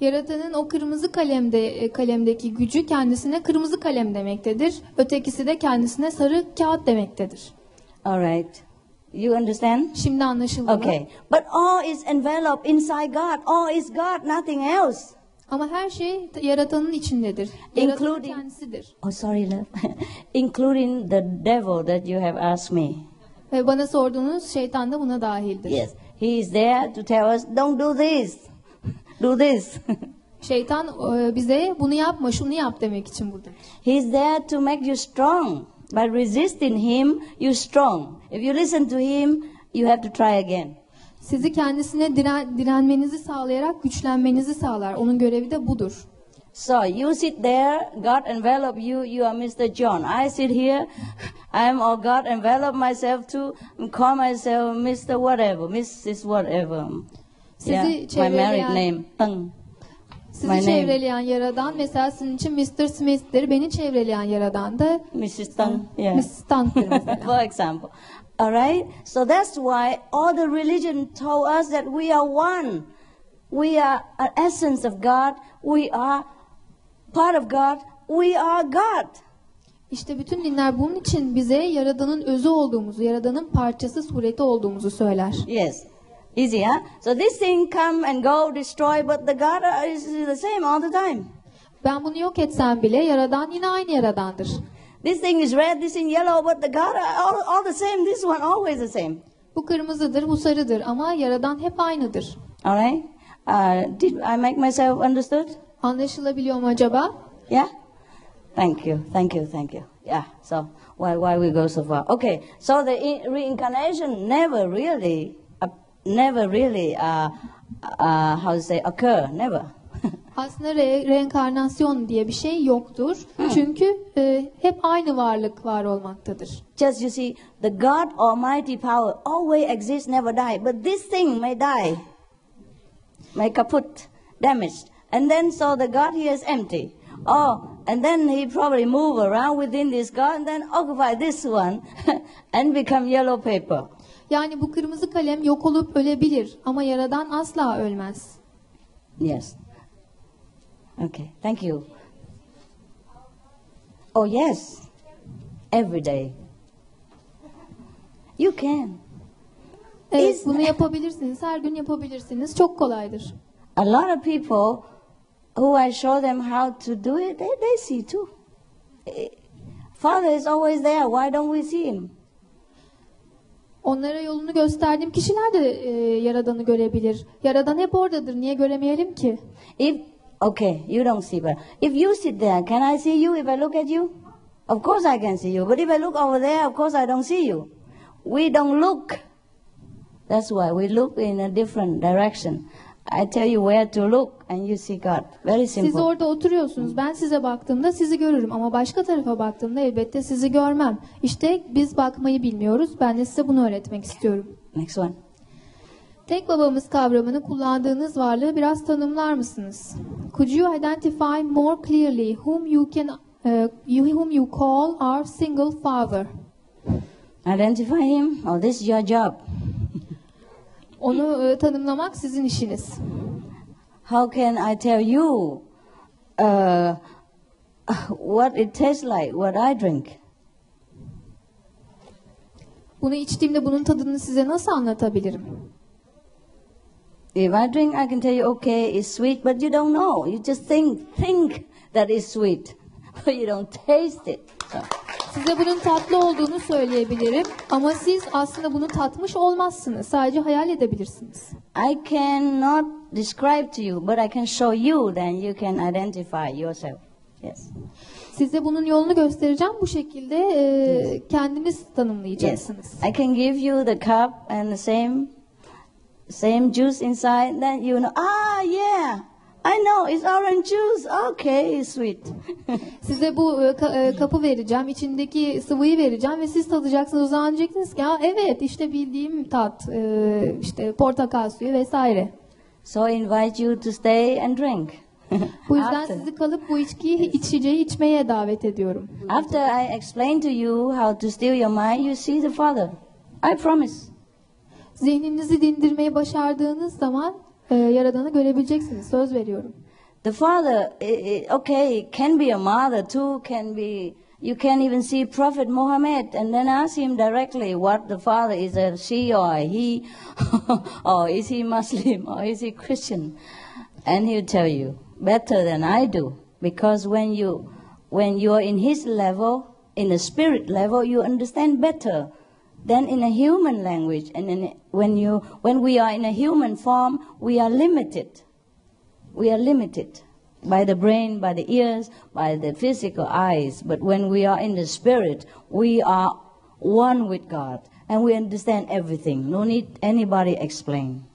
Yaradan'ın o kırmızı kalemde e, kalemdeki gücü kendisine kırmızı kalem demektedir. Ötekisi de kendisine sarı kağıt demektedir. All right. You understand? Şimdi anlaşıldı mı? Okay. But all is enveloped inside God. All is God, nothing else. Ama her şey Yaratan'ın içindedir. Yaratanın Including- kendisidir. Oh, sorry, love. Including the devil that you have asked me. Ve bana sorduğunuz şeytan da buna dahildir. Yes. He is there to tell us, don't do this. Do this. Şeytan e, bize bunu yapma, şunu yap demek için buradadır. He is there to make you strong. By resisting him, you're strong. If you listen to him, you have to try again. Sizi kendisine diren, direnmenizi sağlayarak güçlenmenizi sağlar. Onun görevi de budur. So you sit there, God envelop you, you are Mr. John. I sit here, I am oh God envelop myself to call myself Mr. Whatever, Mrs. Whatever. Sizi Yeah, my married çevreleyen, name. Teng. sizi my name. çevreleyen yaradan mesela sizin için Mr. Smith'tir. Beni çevreleyen yaradan da Mrs. Teng. Yeah. Mrs. Mesela. For example. All right? So that's why all the religion told us that we are one. We are an essence of God. We are part of God. We are God. İşte bütün dinler bunun için bize Yaradan'ın özü olduğumuzu, Yaradan'ın parçası, sureti olduğumuzu söyler. Yes. Easy, huh? So this thing come and go, destroy, but the God uh, is the same all the time. Ben bunu yok etsem bile Yaradan yine aynı Yaradandır. This thing is red, this thing yellow, but the God are all, all the same. This one always the same. Bu kırmızıdır, bu sarıdır ama Yaradan hep aynıdır. All right? Uh, did I make myself understood? Anlaşılabiliyor mu acaba? Yeah? Thank you, thank you, thank you. Yeah, so why, why we go so far? Okay, so the in- reincarnation never really, uh, never really, uh, uh, how to say, occur, never. Aslında re- reenkarnasyon diye bir şey yoktur. Çünkü e, hep aynı varlık var olmaktadır. Just you see, the God Almighty power always exists, never die. But this thing may die, may kaput, damaged. And then so the God here is empty. Oh, and then he probably move around within this God and then occupy this one and become yellow paper. Yani bu kırmızı kalem yok olup ölebilir ama Yaradan asla ölmez. Yes. Okay, thank you. Oh, yes. Every day. You can. Evet, bunu yapabilirsiniz. Her gün yapabilirsiniz. Çok kolaydır. A lot of people who I show them how to do it, they, they see too. Eh, Father is always there. Why don't we see him? Onlara yolunu gösterdiğim kişiler de e, Yaradan'ı görebilir. Yaradan hep oradadır. Niye göremeyelim ki? If okay, you don't see, but if you sit there, can I see you if I look at you? Of course I can see you. But if I look over there, of course I don't see you. We don't look. That's why we look in a different direction. I tell you where to look, and you see God. Very Siz simple. orada oturuyorsunuz. Ben size baktığımda sizi görürüm ama başka tarafa baktığımda elbette sizi görmem. İşte biz bakmayı bilmiyoruz. Ben de size bunu öğretmek istiyorum. Next one. Tek babamız kavramını kullandığınız varlığı biraz tanımlar mısınız? Could you identify more clearly whom you can uh, you, whom you call our single father? Identify him. Oh, this is your job. Onu e, tanımlamak sizin işiniz. How can I tell you uh, what it tastes like, what I drink? Bunu içtiğimde bunun tadını size nasıl anlatabilirim? If I drink, I can tell you, okay, it's sweet, but you don't know. You just think think that it's sweet, but you don't taste it. So, Size bunun tatlı olduğunu söyleyebilirim ama siz aslında bunu tatmış olmazsınız. Sadece hayal edebilirsiniz. I cannot describe to you, but I can show you. Then you can identify yourself. Yes. Size bunun yolunu göstereceğim. Bu şekilde e, kendiniz Yes. tanımlayacaksınız. I can give you the cup and the same same juice inside. Then you know. Ah, yeah. I know it's orange juice. Okay, sweet. Size bu e, ka- e, kapı vereceğim, içindeki sıvıyı vereceğim ve siz tadacaksınız. O zaman diyeceksiniz ki "Aa, evet işte bildiğim tat, e, işte portakal suyu vesaire. so I invite you to stay and drink. Bu yüzden After. sizi kalıp bu içkiyi, içeceği içmeye davet ediyorum. After I explain to you how to still your mind, you see the Father. I promise. Zihninizi dindirmeyi başardığınız zaman Yaradan'ı görebileceksiniz. Söz veriyorum. The Father, okay, can be a mother too, can be, you can even see Prophet Muhammad and then ask him directly what the Father is a she or a he, or is he Muslim or is he Christian? And he'll tell you better than I do. Because when you, when you're in his level, in the spirit level, you understand better than in a human language. And in, when, you, when we are in a human form, we are limited. We are limited by the brain, by the ears, by the physical eyes. But when we are in the spirit, we are one with God and we understand everything. No need anybody explain.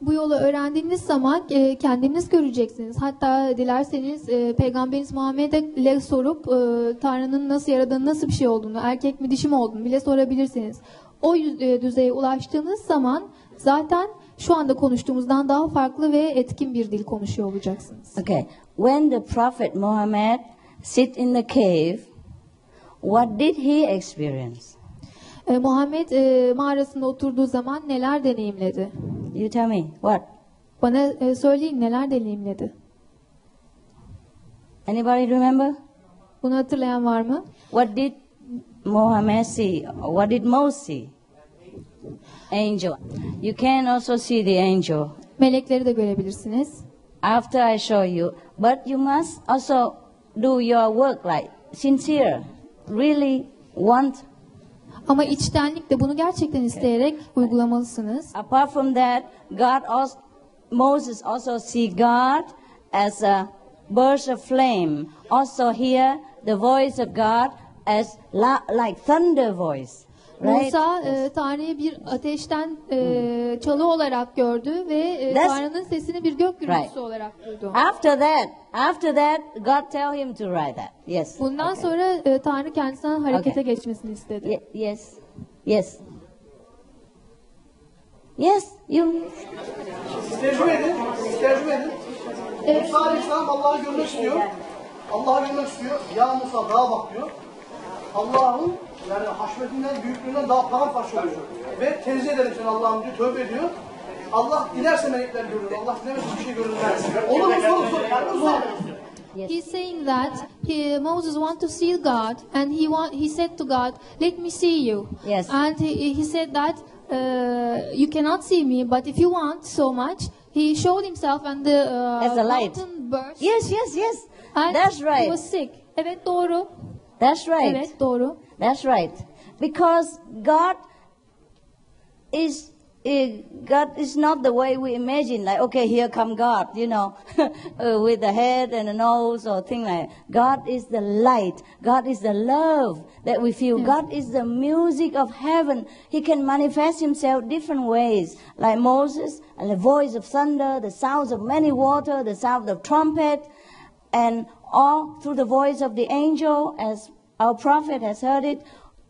Bu yolu öğrendiğiniz zaman e, kendiniz göreceksiniz. Hatta dilerseniz e, Peygamberimiz Muhammed'e sorup e, Tanrı'nın nasıl yaradığını, nasıl bir şey olduğunu, erkek mi dişi mi olduğunu bile sorabilirsiniz. O e, düzeye ulaştığınız zaman zaten şu anda konuştuğumuzdan daha farklı ve etkin bir dil konuşuyor olacaksınız. Okay. When the prophet Muhammad sit in the cave, what did he experience? E, Muhammed e, mağarasında oturduğu zaman neler deneyimledi? You tell me. What? Bana e, söyleyin neler deneyimledi? Anybody remember? Bunu hatırlayan var mı? What did Muhammad see? What did Moses see? Angel. You can also see the angel Melekleri de görebilirsiniz. after I show you. But you must also do your work like sincere. Really want. Ama içtenlikle bunu gerçekten isteyerek uygulamalısınız. Apart from that, God also, Moses also see God as a burst of flame. Also hear the voice of God as like thunder voice. Right? Musa e, Tanrı'yı bir ateşten e, çalı olarak gördü ve e, That's- Tanrı'nın sesini bir gök gürültüsü Right. olarak duydu. After that, after that, God tell him to write that. Yes. Bundan sonra e, Tanrı kendisinden harekete Okay. geçmesini istedi. Ye- yes. Yes. Yes. You. Tecrübe edin. Tecrübe edin. Musa Aleyhisselam Allah'ı görmek istiyor. Allah'ı görmek istiyor. Ya Musa dağa bak diyor. Allah'ın yani haşmetinden, büyüklüğünden daha paramparça oluyor. Ve tenzih ederim seni Allah'ım diyor, tövbe ediyor. Allah dilerse melekler görür. Allah dilemezse hiçbir şey görünmez. Olur mu soru sor. Olur mu? He's saying that he, Moses want to see God, and he want he said to God, "Let me see you." Yes. And he, he said that uh, you cannot see me, but if you want so much, he showed himself and the uh, As a light. mountain burst. Yes. Yes. Yes. And That's He right. was sick. Evet doğru. That's right. Evet doğru. That's right. Because God is eh, God is not the way we imagine. Like, okay, here come God, you know, uh, with the head and a nose or thing like. That. God is the light. God is the love that we feel. God is the music of heaven. He can manifest Himself different ways, like Moses, and the voice of thunder, the sounds of many water, the sound of trumpet, and all through the voice of the angel, as our prophet has heard it,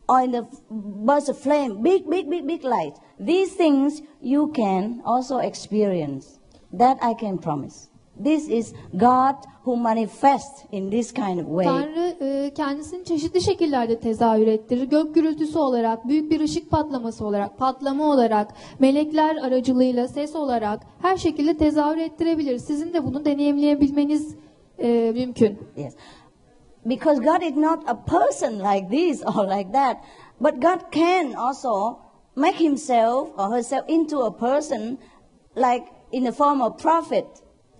or in the burst of flame, big, big, big, big light. These things you can also experience. That I can promise. This is God who manifests in this kind of way. Tanrı e, kendisini çeşitli şekillerde tezahür ettirir. Gök gürültüsü olarak, büyük bir ışık patlaması olarak, patlama olarak, melekler aracılığıyla, ses olarak her şekilde tezahür ettirebilir. Sizin de bunu deneyimleyebilmeniz e, mümkün. Yes. Because God is not a person like this or like that, but God can also make himself or herself into a person like in the form of prophet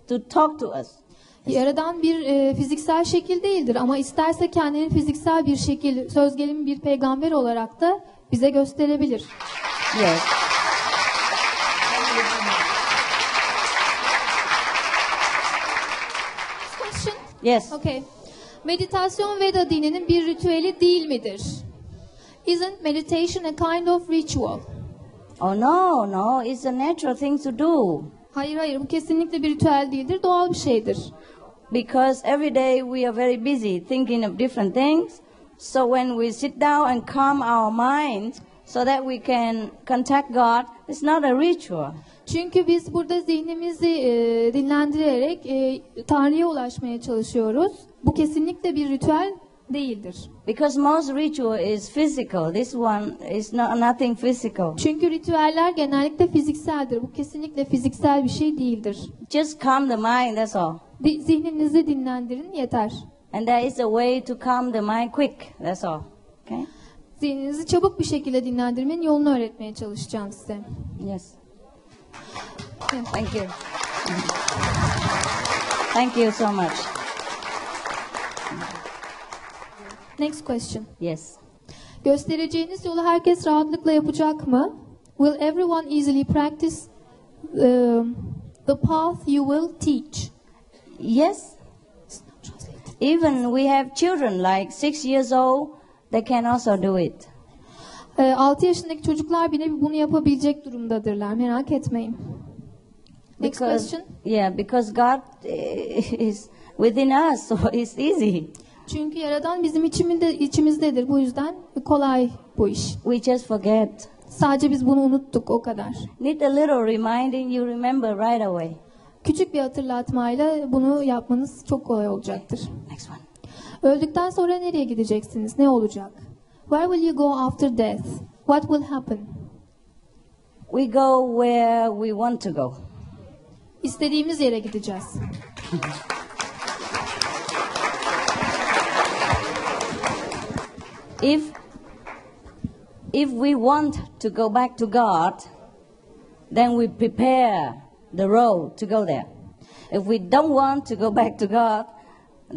to talk to us. Yaradan bir e, fiziksel şekil değildir ama isterse kendini fiziksel bir şekil, söz gelimi bir peygamber olarak da bize gösterebilir. Yes. Yes. Okay. Meditasyon Veda dininin bir ritüeli değil midir? Isn't meditation a kind of ritual? Oh no, no, it's a natural thing to do. Hayır hayır bu kesinlikle bir ritüel değildir. Doğal bir şeydir. Because every day we are very busy thinking of different things. So when we sit down and calm our mind so that we can contact God, it's not a ritual. Çünkü biz burada zihnimizi e, dinlendirerek e, Tanrı'ya ulaşmaya çalışıyoruz. Bu kesinlikle bir ritüel değildir. Because most ritual is physical. This one is not nothing physical. Çünkü ritüeller genellikle fizikseldir. Bu kesinlikle fiziksel bir şey değildir. Just calm the mind, that's all. Di- zihninizi dinlendirin yeter. And there is a way to calm the mind quick, that's all. Okay? Zihninizi çabuk bir şekilde dinlendirmenin yolunu öğretmeye çalışacağım size. Yes. Thank you. Thank you so much. Next question. Yes. Göstereceğiniz yolu herkes rahatlıkla yapacak mı? Will everyone easily practice um, the path you will teach? Yes. Even we have children like six years old, they can also do it. 6 yaşındaki çocuklar bile bunu yapabilecek durumdadırlar. Merak etmeyin. Next Because, question. yeah, because God eh, is within us, so it's easy. Çünkü Yaradan bizim içimizde, içimizdedir. Bu yüzden kolay bu iş. We just forget. Sadece biz bunu unuttuk o kadar. Need a little reminding, you remember right away. Küçük bir hatırlatmayla bunu yapmanız çok kolay olacaktır. Next one. Öldükten sonra nereye gideceksiniz? Ne olacak? Where will you go after death? What will happen? We go where we want to go. İstediğimiz yere gideceğiz. If if we want to go back to God, then we prepare the road to go there. If we don't want to go back to God,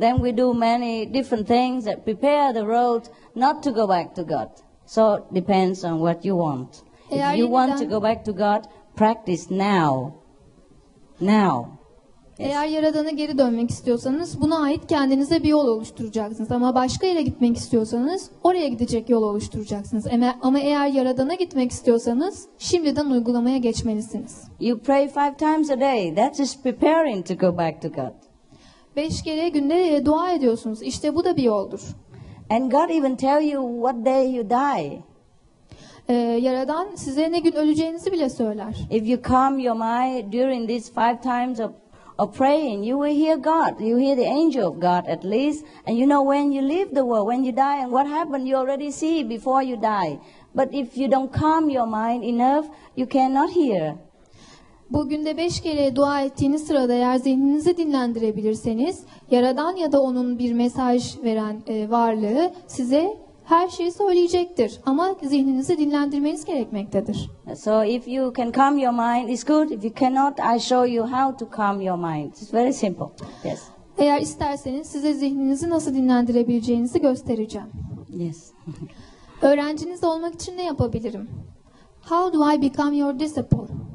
then we do many different things that prepare the road not to go back to God. So it depends on what you want. Eğer If you want to go back to God, practice now. Now. Eğer Yaradan'a geri dönmek istiyorsanız buna ait kendinize bir yol oluşturacaksınız. Ama başka yere gitmek istiyorsanız oraya gidecek yol oluşturacaksınız. Ama, ama eğer Yaradan'a gitmek istiyorsanız şimdiden uygulamaya geçmelisiniz. You pray five times a day. That is preparing to go back to God. Beş kere günde e, dua ediyorsunuz. İşte bu da bir yoldur. And God even tell you what day you die. Ee, Yaradan size ne gün öleceğinizi bile söyler. If you calm your mind during these five times of, of praying, you will hear God. You hear the angel of God at least. And you know when you leave the world, when you die, and what happened, you already see before you die. But if you don't calm your mind enough, you cannot hear. Bugün de beş kere dua ettiğiniz sırada eğer zihninizi dinlendirebilirseniz Yaradan ya da onun bir mesaj veren e, varlığı size her şeyi söyleyecektir. Ama zihninizi dinlendirmeniz gerekmektedir. So if you can calm your mind, it's good. If you cannot, I show you how to calm your mind. It's very simple. Yes. Eğer isterseniz size zihninizi nasıl dinlendirebileceğinizi göstereceğim. Yes. Öğrenciniz olmak için ne yapabilirim? How do I become your disciple?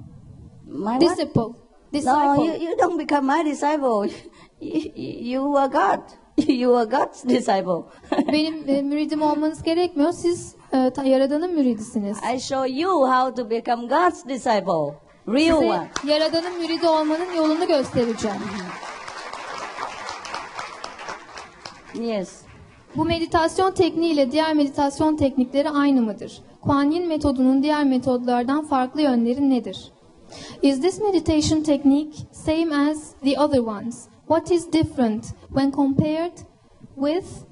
My what? Disciple. No, Disciple. you, you don't become my disciple. You, you are God. You are God's disciple. Benim e, müridim olmanız gerekmiyor. Siz e, ta- Yaradan'ın müridisiniz. I show you how to become God's disciple. Real Size one. Yaradan'ın müridi olmanın yolunu göstereceğim. Yes. Bu meditasyon tekniğiyle diğer meditasyon teknikleri aynı mıdır? Kuan Yin metodunun diğer metodlardan farklı yönleri nedir? Is this meditation technique same as the other ones? What is different when compared with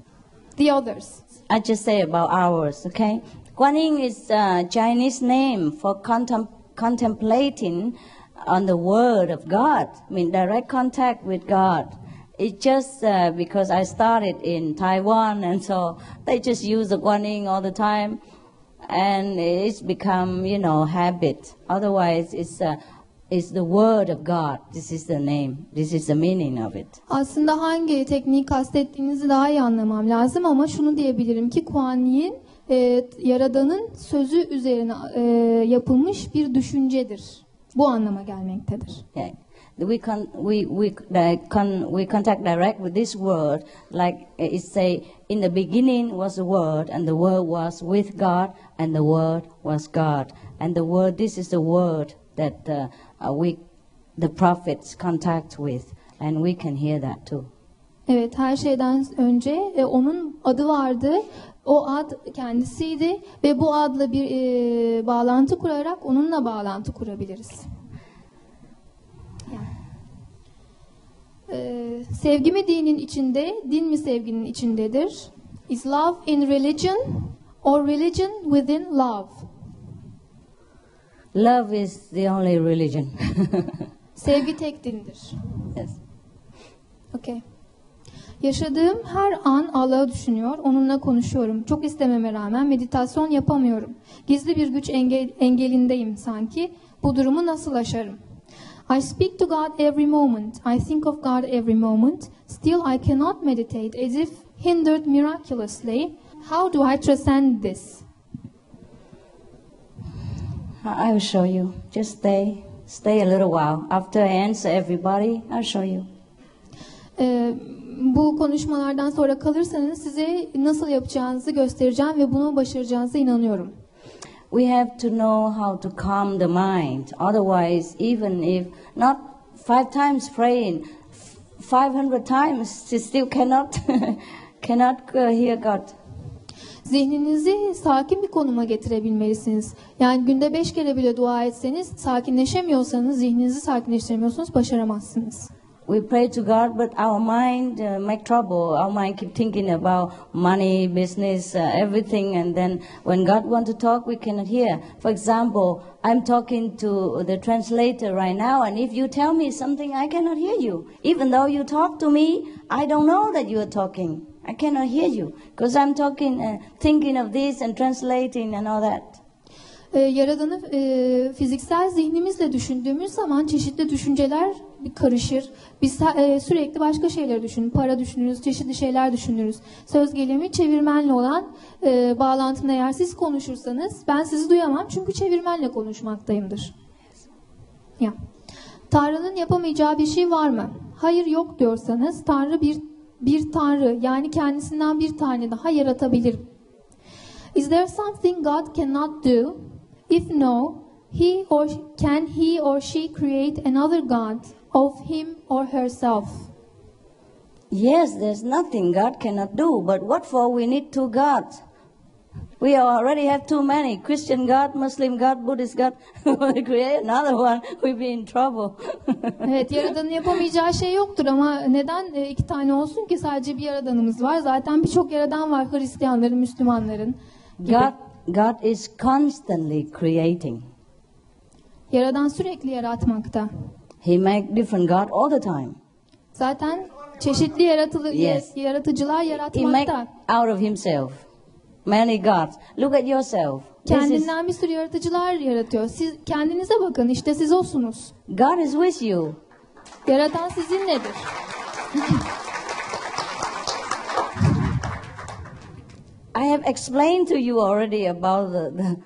the others? I just say about ours, okay? Guan Yin is a Chinese name for contem- contemplating on the Word of God. I mean, direct contact with God. It's just uh, because I started in Taiwan, and so they just use the Guan Yin all the time, and it's become, you know, habit. Otherwise, it's uh, it's the Word of God. This is the name. This is the meaning of it. Aslında hangi tekniği kastettiğinizi daha iyi anlamam lazım ama şunu diyebilirim ki Kuan Yin e, Yaradan'ın sözü üzerine e, yapılmış bir düşüncedir. Bu anlama gelmektedir. Yeah. We can we we uh, con we contact direct with this word, like uh, it say, in the beginning was the word, and the word was with God, and the word was God, and the word. This is the word that uh, uh, we the prophets contact with, and we can hear that too. Evet, her şeyden önce e, onun adı vardı. O ad kendisiydi ve bu adla bir e, bağlantı kurarak onunla bağlantı kurabiliriz. Sevgi mi dinin içinde, din mi sevginin içindedir? Is love in religion or religion within love? Love is the only religion. Sevgi tek dindir. yes. Okay. Yaşadığım her an Allah'ı düşünüyor, onunla konuşuyorum. Çok istememe rağmen meditasyon yapamıyorum. Gizli bir güç engel, engelindeyim sanki. Bu durumu nasıl aşarım? I speak to God every moment. I think of God every moment. Still I cannot meditate as if hindered miraculously. How do I transcend this? I will show you. Just stay, stay a little while. After I answer everybody, I'll show you. Ee, bu konuşmalardan sonra kalırsanız size nasıl yapacağınızı göstereceğim ve bunu başaracağınıza inanıyorum. We have to know how to calm the mind. Otherwise, even if not five times praying, f- 500 times, she still cannot cannot uh, hear God. Zihninizi sakin bir konuma getirebilmelisiniz. Yani günde beş kere bile dua etseniz, sakinleşemiyorsanız, zihninizi sakinleştiremiyorsanız başaramazsınız. We pray to God, but our mind uh, make trouble. Our mind keep thinking about money, business, uh, everything, and then when God want to talk, we cannot hear. For example, I'm talking to the translator right now, and if you tell me something, I cannot hear you. Even though you talk to me, I don't know that you are talking. I cannot hear you because I'm talking, uh, thinking of this and translating and all that. Yaradan'ı fiziksel zihnimizle düşündüğümüz zaman çeşitli düşünceler karışır. Biz e, sürekli başka şeyler düşünün. Para düşünürüz, çeşitli şeyler düşünürüz. Söz gelimi çevirmenle olan e, bağlantımda eğer siz konuşursanız ben sizi duyamam çünkü çevirmenle konuşmaktayımdır. Ya. Tanrı'nın yapamayacağı bir şey var mı? Hayır yok diyorsanız Tanrı bir bir Tanrı yani kendisinden bir tane daha yaratabilir. Is there something God cannot do? If no, he or can he or she create another God of him or herself? Yes, there's nothing God cannot do, but what for we need two gods? We already have too many Christian God, Muslim God, Buddhist God. we create another one, we'll be in trouble. Evet, Yaradan'ın yapamayacağı şey yoktur ama neden e, iki tane olsun ki sadece bir Yaradanımız var? Zaten birçok Yaradan var Hristiyanların, Müslümanların. gibi. God, God is constantly creating. Yaradan sürekli yaratmakta. He make different God all the time. Zaten çeşitli yaratılı, Yes. yaratıcılar He make yaratmakta. out of himself many gods. Look at yourself. This is, Kendinden bir sürü yaratıcılar yaratıyor. Siz kendinize bakın, işte siz olsunuz. God is with you. Yaratan sizinledir. I have explained to you already about the, the,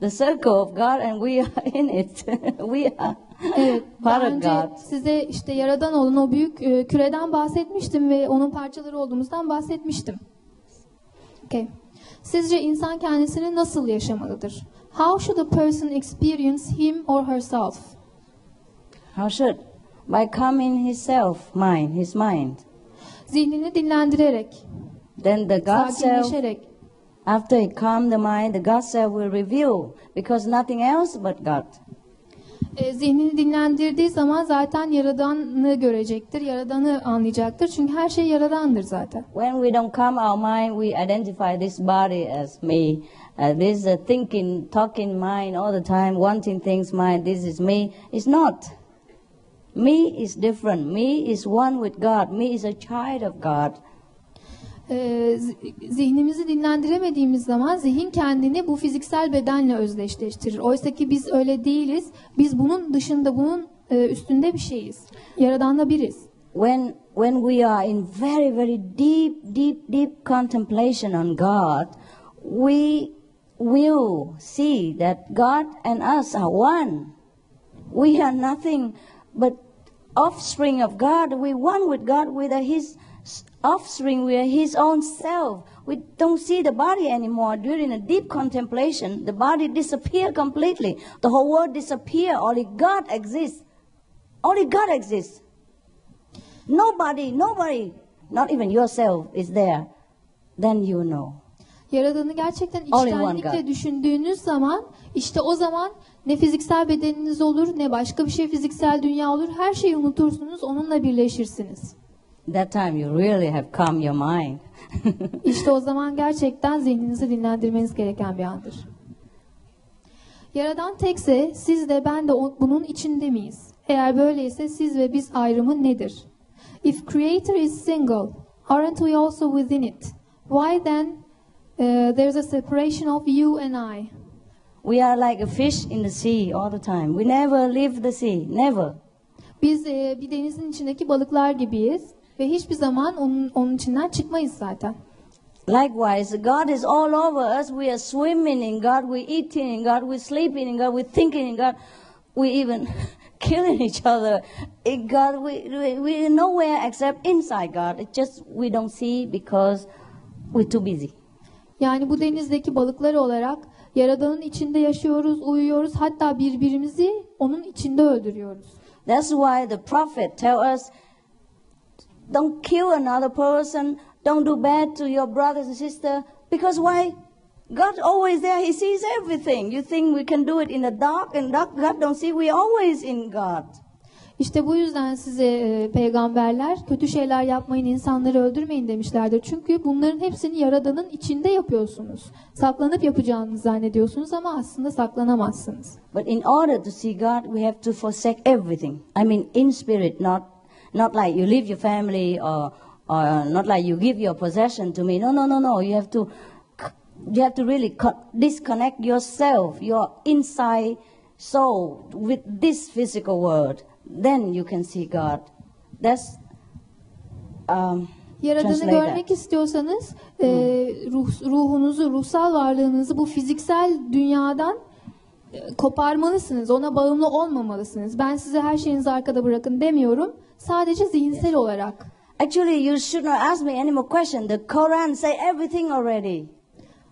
the circle of God, and we are in it. we are Evet, daha önce size işte yaradan olan o büyük e, küreden bahsetmiştim ve onun parçaları olduğumuzdan bahsetmiştim. Okay. Sizce insan kendisini nasıl yaşamalıdır? How should a person experience him or herself? How should? By calming himself, mind, his mind. Zihnini dinlendirerek, Then the God self, sakinleşerek. after he calm the mind, the God self will reveal because nothing else but God. E, zihnini dinlendirdiği zaman zaten yaradanı görecektir, yaradanı anlayacaktır. Çünkü her şey yaradandır zaten. When we don't calm our mind, we identify this body as me. Uh, this uh, thinking, talking mind all the time, wanting things mind. This is me. It's not. Me is different. Me is one with God. Me is a child of God. E, zi- zihnimizi dinlendiremediğimiz zaman zihin kendini bu fiziksel bedenle özdeşleştirir. Oysa ki biz öyle değiliz. Biz bunun dışında, bunun e, üstünde bir şeyiz. Yaradanla biriz. When when we are in very very deep deep deep contemplation on God, we will see that God and us are one. We are nothing but offspring of God. We one with God. Are His offspring. We are His own self. We don't see the body anymore. During a deep contemplation, the body disappear completely. The whole world disappear. Only God exists. Only God exists. Nobody, nobody, not even yourself is there. Then you know. Yaradanı gerçekten içtenlikle düşündüğünüz zaman işte o zaman ne fiziksel bedeniniz olur ne başka bir şey fiziksel dünya olur. Her şeyi unutursunuz onunla birleşirsiniz. That time you really have calmed your mind. İşte o zaman gerçekten zihninizi dinlendirmeniz gereken bir andır. Yaradan tekse siz de ben de bunun içinde miyiz? Eğer böyleyse siz ve biz ayrımı nedir? If creator is single, aren't we also within it? Why then uh, there's a separation of you and I? we are like a fish in the sea all the time. We never leave the sea, never. Biz e, bir denizin içindeki balıklar gibiyiz ve hiçbir zaman onun, onun içinden çıkmayız zaten. Likewise, God is all over us. We are swimming in God, we eating in God, we sleeping in God, we thinking in God, we even killing each other in God. We, we we're nowhere except inside God. It's just we don't see because we're too busy. Yani bu denizdeki balıklar olarak Yaradan'ın içinde yaşıyoruz, uyuyoruz, hatta birbirimizi onun içinde öldürüyoruz. That's why the prophet tell us, don't kill another person, don't do bad to your brothers and sister, because why? God's always there. He sees everything. You think we can do it in the dark, and dark God don't see. We're always in God. İşte bu yüzden size e, peygamberler kötü şeyler yapmayın, insanları öldürmeyin demişlerdir. Çünkü bunların hepsini Yaradan'ın içinde yapıyorsunuz. Saklanıp yapacağınızı zannediyorsunuz ama aslında saklanamazsınız. But in order to see God, we have to forsake everything. I mean, in spirit, not not like you leave your family or or not like you give your possession to me. No, no, no, no. You have to you have to really co- disconnect yourself, your inside soul, with this physical world. Then you can see God. That's um, Yaradan'ı görmek istiyorsanız e, ruh, ruhunuzu, ruhsal varlığınızı bu fiziksel dünyadan e, koparmalısınız. Ona bağımlı olmamalısınız. Ben size her şeyinizi arkada bırakın demiyorum. Sadece zihinsel olarak. Actually, you should not ask me any more questions. The Quran say everything already.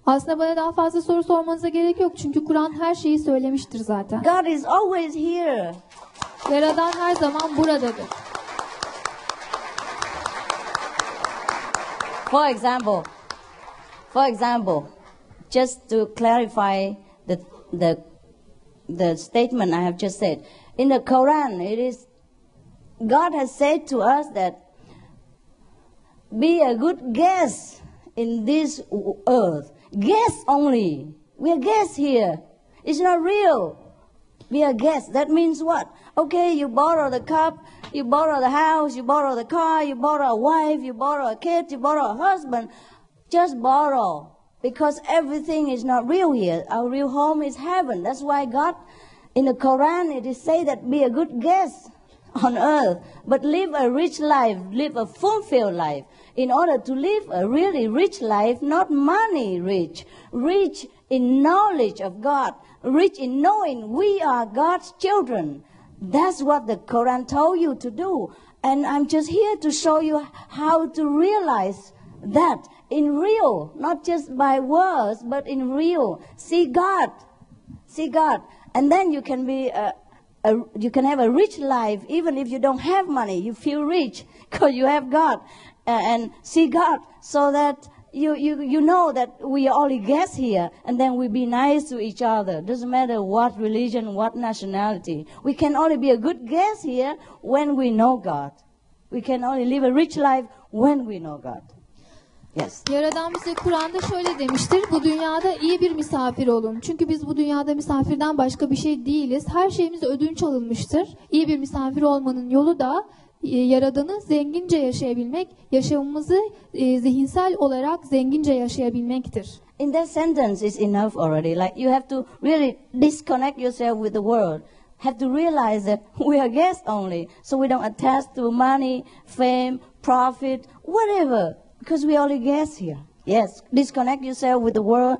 Aslında bana daha fazla soru sormanıza gerek yok. Çünkü Kur'an her şeyi söylemiştir zaten. God is always here. Yaradan her zaman buradadır. For example, for example, just to clarify the, the, the statement I have just said, in the Quran, it is, God has said to us that be a good guest in this earth. Guest only. We are guests here. It's not real. Be a guest. That means what? Okay, you borrow the cup, you borrow the house, you borrow the car, you borrow a wife, you borrow a kid, you borrow a husband. Just borrow. Because everything is not real here. Our real home is heaven. That's why God, in the Quran, it is say that be a good guest on earth, but live a rich life, live a fulfilled life. In order to live a really rich life, not money rich, rich in knowledge of God, rich in knowing we are God's children. That's what the Quran told you to do. And I'm just here to show you how to realize that in real, not just by words, but in real. See God. See God. And then you can be a, a, you can have a rich life even if you don't have money. You feel rich because you have God. Uh, and see God so that you, you, you know that we are only guests here and then we be nice to each other. Doesn't matter what religion, what nationality. We can only be a good guest here when we know God. We can only live a rich life when we know God. Yes. Yaradan bize Kur'an'da şöyle demiştir. Bu dünyada iyi bir misafir olun. Çünkü biz bu dünyada misafirden başka bir şey değiliz. Her şeyimiz ödünç alınmıştır. İyi bir misafir olmanın yolu da e, Yaradan'ı zengince yaşayabilmek, yaşamımızı e, zihinsel olarak zengince yaşayabilmektir. In that sentence is enough already. Like you have to really disconnect yourself with the world. Have to realize that we are guests only. So we don't attach to money, fame, profit, whatever. Because we only guests here. Yes, disconnect yourself with the world.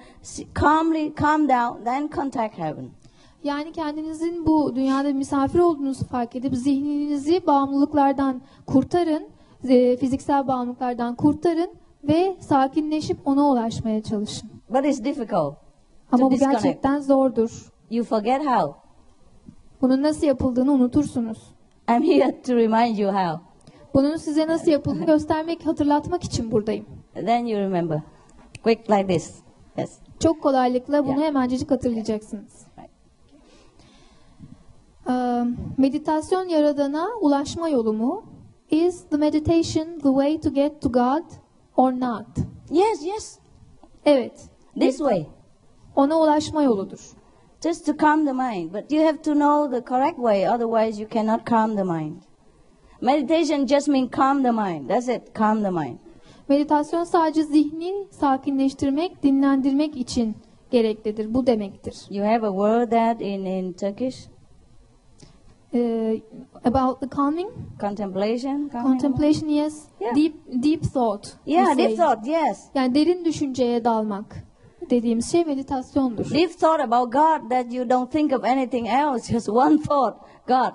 Calmly calm down, then contact heaven. Yani kendinizin bu dünyada misafir olduğunuzu fark edip zihninizi bağımlılıklardan kurtarın, e, fiziksel bağımlılıklardan kurtarın ve sakinleşip ona ulaşmaya çalışın. But it's difficult. Ama bu gerçekten zordur. You forget how. Bunun nasıl yapıldığını unutursunuz. I'm here to remind you how. Bunun size nasıl yapıldığını göstermek, hatırlatmak için buradayım. Then you remember. Quick like this. Yes. Çok kolaylıkla bunu Yeah. hemencecik hatırlayacaksınız. Ee, meditasyon yaradana ulaşma yolu mu? Is the meditation the way to get to God or not? Yes, yes. Evet. This way. Ona ulaşma yoludur. Just to calm the mind. But you have to know the correct way, otherwise, you cannot calm the mind. Meditation just means calm the mind. That's it, calm the mind. Meditasyon sadece zihni sakinleştirmek, dinlendirmek için gereklidir. Bu demektir. You have a word that in, in Turkish? Ee, about the calming, Contemplation? calming? contemplation, yes. Yeah. Deep, deep thought. Yeah, deep thought, yes. Yani derin düşünceye dalmak dediğimiz şey meditasyondur. Deep thought about God that you don't think of anything else, just one thought, God.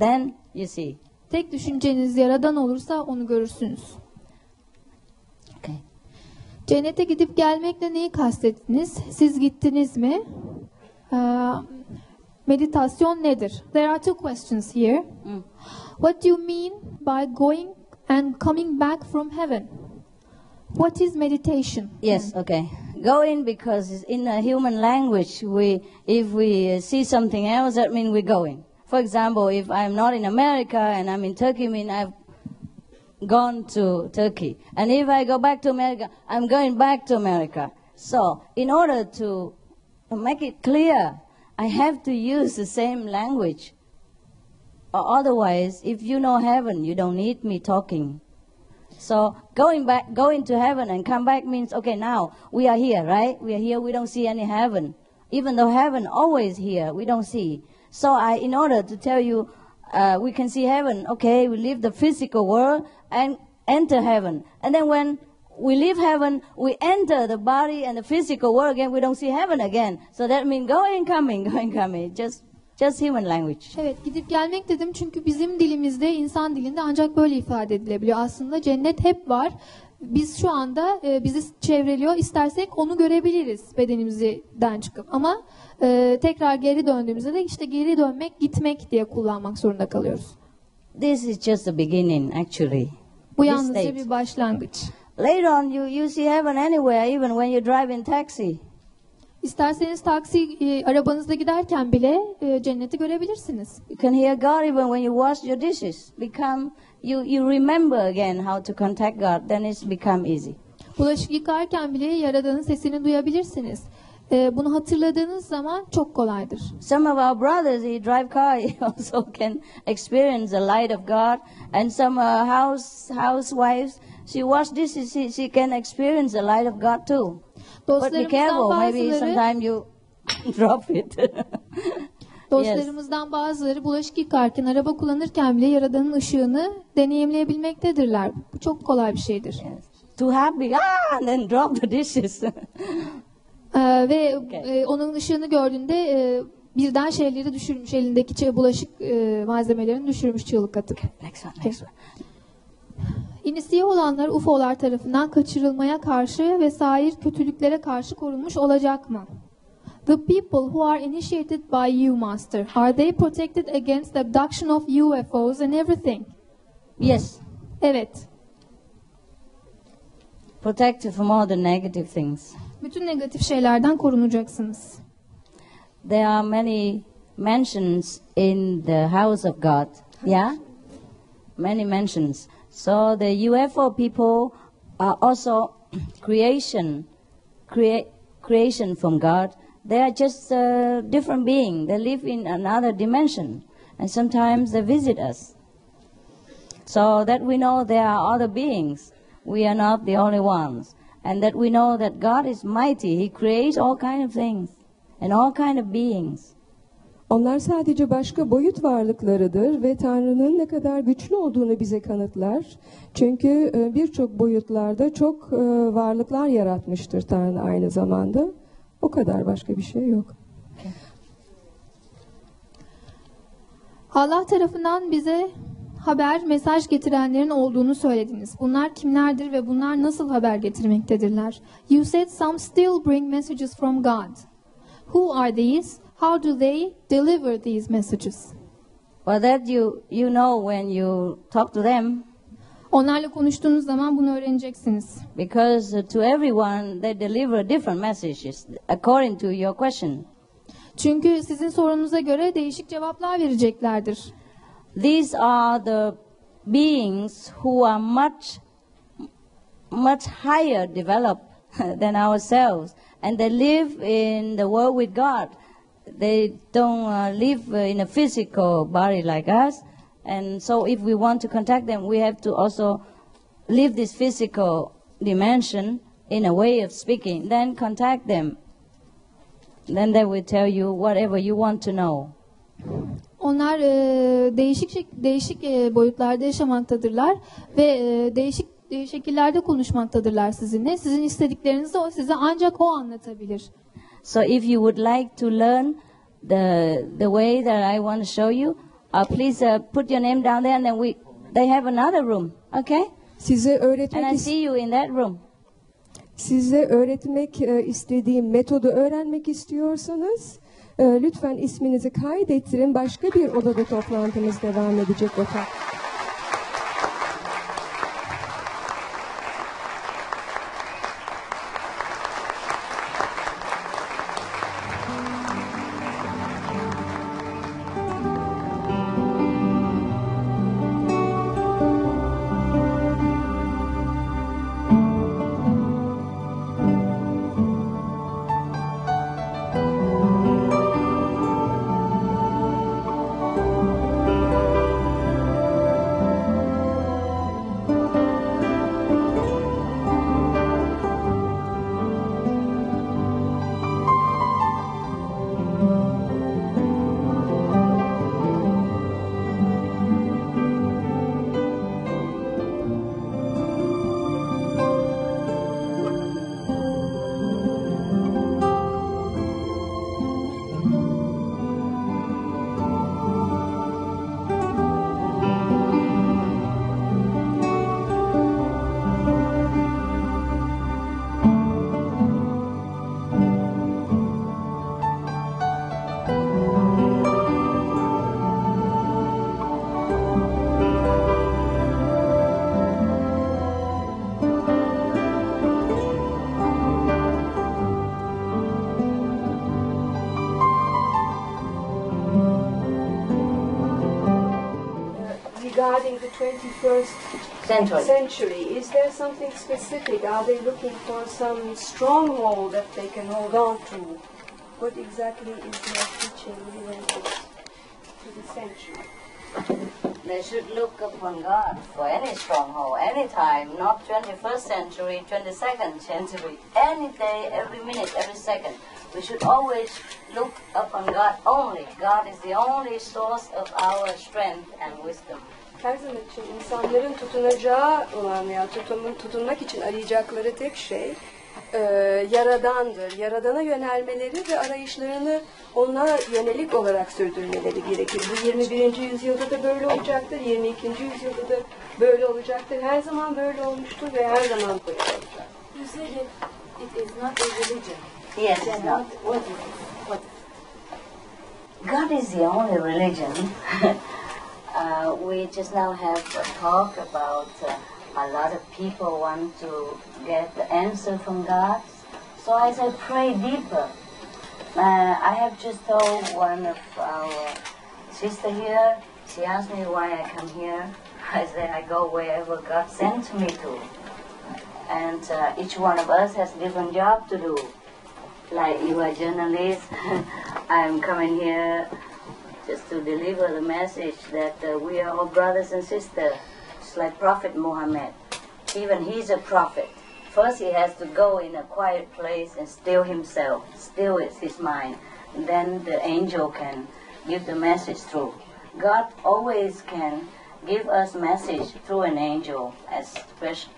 Then you see. Tek düşünceniz yaradan olursa onu görürsünüz. Okay. Cennete gidip gelmekle neyi kastettiniz? Siz gittiniz mi? Ee, meditasyon nedir? There are two questions here. Mm. What do you mean by going and coming back from heaven? What is meditation? Yes, okay. Going because in a human language, we if we uh, see something else, that means we're going. For example, if I'm not in America and I'm in Turkey, mean I've gone to Turkey. And if I go back to America, I'm going back to America. So, in order to make it clear, I have to use the same language. Otherwise, if you know heaven, you don't need me talking. So going back, going to heaven and come back means okay. Now we are here, right? We are here. We don't see any heaven, even though heaven always here. We don't see. So I, in order to tell you, uh, we can see heaven. Okay, we leave the physical world and enter heaven, and then when we leave heaven, we enter the body and the physical world again. We don't see heaven again. So that means going, coming, going, coming. Just, just human language. Evet gidip gelmek dedim çünkü bizim dilimizde insan dilinde ancak böyle ifade edilebiliyor. Aslında cennet hep var. Biz şu anda e, bizi çevreliyor. İstersek onu görebiliriz bedenimizden çıkıp. Ama e, tekrar geri döndüğümüzde de işte geri dönmek, gitmek diye kullanmak zorunda kalıyoruz. This is just the beginning, actually. Bu yalnızca bir başlangıç. Later on, you, you see heaven anywhere, even when you drive in taxi. İsterseniz taksi e, arabanızda giderken bile e, cenneti görebilirsiniz. You can hear God even when you wash your dishes. Become you, you remember again how to contact God. Then it's become easy. Bulaşık yıkarken bile Yaradan'ın sesini duyabilirsiniz. E, bunu hatırladığınız zaman çok kolaydır. Some of our brothers, he drive car, also can experience the light of God. And some uh, house housewives, she wash dishes, she, she can experience the light of God too. But be careful, maybe bazıları sometime you drop it. yes. Dostlarımızdan bazıları bulaşık yıkarken, araba kullanırken bile Yaradan'ın ışığını deneyimleyebilmektedirler. Bu çok kolay bir şeydir. Yes. Too happy, ah, and then drop the dishes. Ee, ve Okay. e, onun ışığını gördüğünde e, birden şeyleri düşürmüş, elindeki bulaşık e, malzemelerini düşürmüş çığlık atıp. next one, next one. İnisiye olanlar UFO'lar tarafından kaçırılmaya karşı ve sair kötülüklere karşı korunmuş olacak mı? The people who are initiated by you, Master, are they protected against the abduction of UFOs and everything? Yes, Evet. protected from all the negative things. Bütün negatif şeylerden korunacaksınız. There are many mansions in the house of God. Yeah? Many mansions. So the UFO people are also creation, crea- creation from God. They are just a different being. They live in another dimension. And sometimes they visit us. So that we know there are other beings. We are not the only ones. And that we know that God is mighty. He creates all kind of things and all kind of beings. Onlar sadece başka boyut varlıklarıdır ve Tanrı'nın ne kadar güçlü olduğunu bize kanıtlar. Çünkü e, birçok boyutlarda çok e, varlıklar yaratmıştır Tanrı aynı zamanda. O kadar başka bir şey yok. Allah tarafından bize haber, mesaj getirenlerin olduğunu söylediniz. Bunlar kimlerdir ve bunlar nasıl haber getirmektedirler? You said some still bring messages from God. Who are these? How do they deliver these messages? Well, that you you know when you talk to them, Onlarla konuştuğunuz zaman bunu öğreneceksiniz. because uh, to everyone they deliver different messages according to your question. Çünkü sizin sorunuza göre değişik cevaplar vereceklerdir. These are the beings who are much much higher developed than ourselves, and they live in the world with God. They don't uh, live uh, in a physical body like us, and so if we want to contact them, we have to also leave this physical dimension in a way of speaking. Then contact them. Then they will tell you whatever you want to know. Onlar e, değişik değişik e, boyutlarda yaşamaktadırlar ve e, değişik e, şekillerde konuşmaktadırlar sizinle. Sizin istediklerinizi o size ancak o anlatabilir. So if you would like to learn the the way that I want to show you, uh, please uh, put your name down there, and then we they have another room, okay? Size And I see you in that room. size öğretmek e, istediğim metodu öğrenmek istiyorsanız e, lütfen isminizi kaydettirin. Başka bir odada toplantımız devam edecek otak. 21st Central. century, is there something specific? Are they looking for some stronghold that they can hold on to? What exactly is their teaching related to the century? They should look upon God for any stronghold, any time, not 21st century, 22nd century, any day, every minute, every second. We should always look upon God only. God is the only source of our strength and wisdom. Her zaman için insanların tutunacağı olan ya tutunma, tutunmak için arayacakları tek şey e, yaradandır. Yaradana yönelmeleri ve arayışlarını ona yönelik olarak sürdürmeleri gerekir. Bu 21. yüzyılda da böyle olacaktır, 22. yüzyılda da böyle olacaktır. Her zaman böyle olmuştur ve her zaman böyle olacak. You said it, it is not a religion. Yes, it's not. What is it? What? God is the only religion. uh, we just now have a talk about uh, a lot of people want to get the answer from God. So I said, pray deeper. Uh, I have just told one of our sister here. She asked me why I come here. I said I go wherever God sends me to, and uh, each one of us has different job to do like you are journalist, I'm coming here just to deliver the message that uh, we are all brothers and sisters. It's like Prophet Muhammad. Even he's a prophet. First he has to go in a quiet place and still himself, still is his mind. And then the angel can give the message through. God always can give us message through an angel, as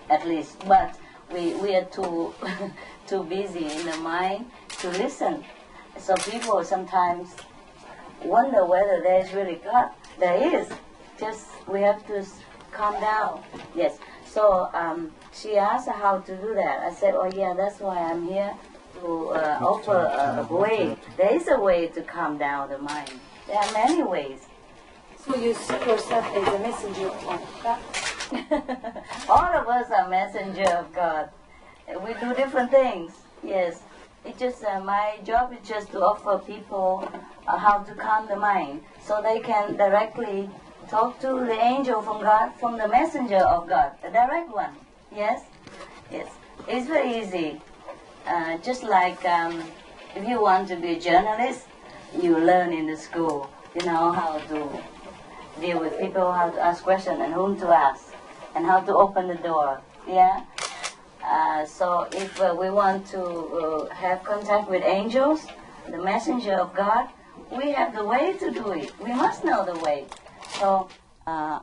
at least. But we, we are too too busy in the mind to listen. So people sometimes wonder whether there's really God. There is. Just we have to calm down. Yes. So um, she asked how to do that. I said, oh yeah, that's why I'm here to uh, offer a, a way. There is a way to calm down the mind. There are many ways. So you see yourself as a messenger of God? All of us are messenger of God. We do different things. Yes. It's just uh, my job is just to offer people uh, how to calm the mind, so they can directly talk to the angel from God, from the messenger of God, the direct one. Yes. Yes. It's very easy. Uh, just like um, if you want to be a journalist, you learn in the school. You know how to deal with people, how to ask questions, and whom to ask, and how to open the door. Yeah. Uh, so if uh, we want to uh, have contact with angels, the messenger of God, we have the way to do it. We must know the way. So uh,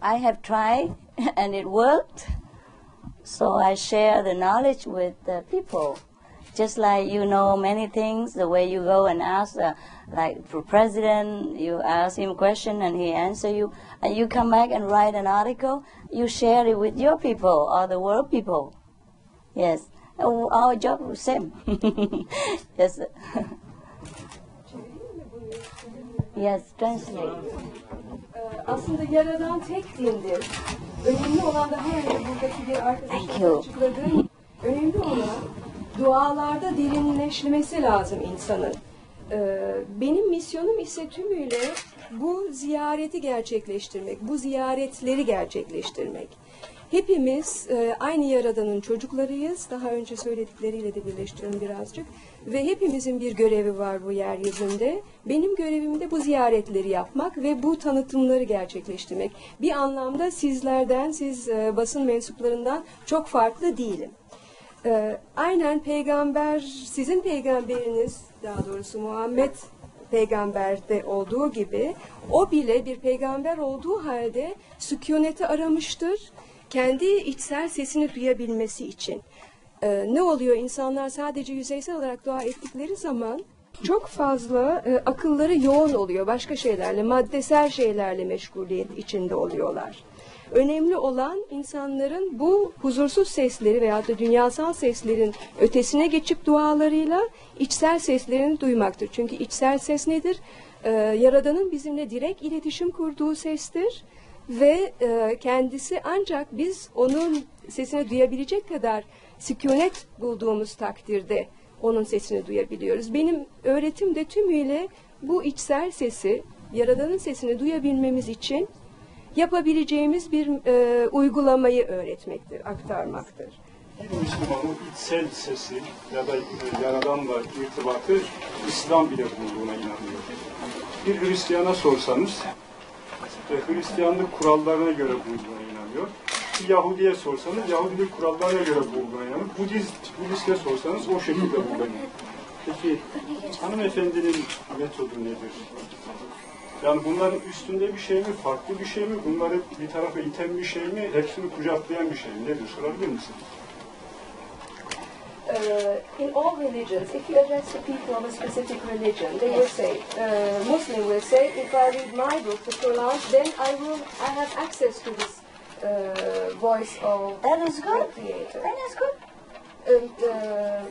I have tried, and it worked. So I share the knowledge with the people. Just like you know many things, the way you go and ask, uh, like for president, you ask him a question and he answer you, and you come back and write an article, you share it with your people or the world people. Yes, Uh, our job is same. yes. yes, translate. Ee, Aslında yaradan tek dindir. Önemli olan daha önce buradaki bir you. açıkladığı önemli olan dualarda derinleşmesi lazım insanın. Ee, Benim misyonum ise tümüyle bu ziyareti gerçekleştirmek, bu ziyaretleri gerçekleştirmek. Hepimiz e, aynı Yaradan'ın çocuklarıyız. Daha önce söyledikleriyle de birleştiriyorum birazcık. Ve hepimizin bir görevi var bu yeryüzünde. Benim görevim de bu ziyaretleri yapmak ve bu tanıtımları gerçekleştirmek. Bir anlamda sizlerden, siz e, basın mensuplarından çok farklı değilim. Ee, aynen peygamber, sizin peygamberiniz, daha doğrusu Muhammed peygamberde olduğu gibi, o bile bir peygamber olduğu halde sükuneti aramıştır, kendi içsel sesini duyabilmesi için. Ee, ne oluyor? İnsanlar sadece yüzeysel olarak dua ettikleri zaman çok fazla e, akılları yoğun oluyor. Başka şeylerle, maddesel şeylerle meşguliyet içinde oluyorlar. Önemli olan insanların bu huzursuz sesleri veya da dünyasal seslerin ötesine geçip dualarıyla içsel seslerini duymaktır. Çünkü içsel ses nedir? Ee, Yaradan'ın bizimle direkt iletişim kurduğu sestir ve e, kendisi ancak biz onun sesini duyabilecek kadar sükunet bulduğumuz takdirde onun sesini duyabiliyoruz. Benim öğretim de tümüyle bu içsel sesi, Yaradan'ın sesini duyabilmemiz için yapabileceğimiz bir e, uygulamayı öğretmektir, aktarmaktır. Müslümanın içsel sesi ya da e, Yaradan'la irtibatı İslam bile bulunduğuna inanıyor. Bir Hristiyana sorsanız Hristiyanlık kurallarına göre bulunduğuna inanıyor. Yahudi'ye sorsanız Yahudilik kurallarına göre bulunduğuna inanıyor. Budist, Budist'e sorsanız o şekilde bulunuyor. Peki hanımefendinin metodu nedir? Yani bunların üstünde bir şey mi, farklı bir şey mi, bunları bir tarafa iten bir şey mi, hepsini kucaklayan bir şey mi? Nedir? Sorabilir misin? Uh, in all religions, if you address the people of a specific religion, they will say, uh, Muslim will say, if I read my book, the Quran, then I will, I have access to this uh, voice of That is good. the Creator. That is good. And uh,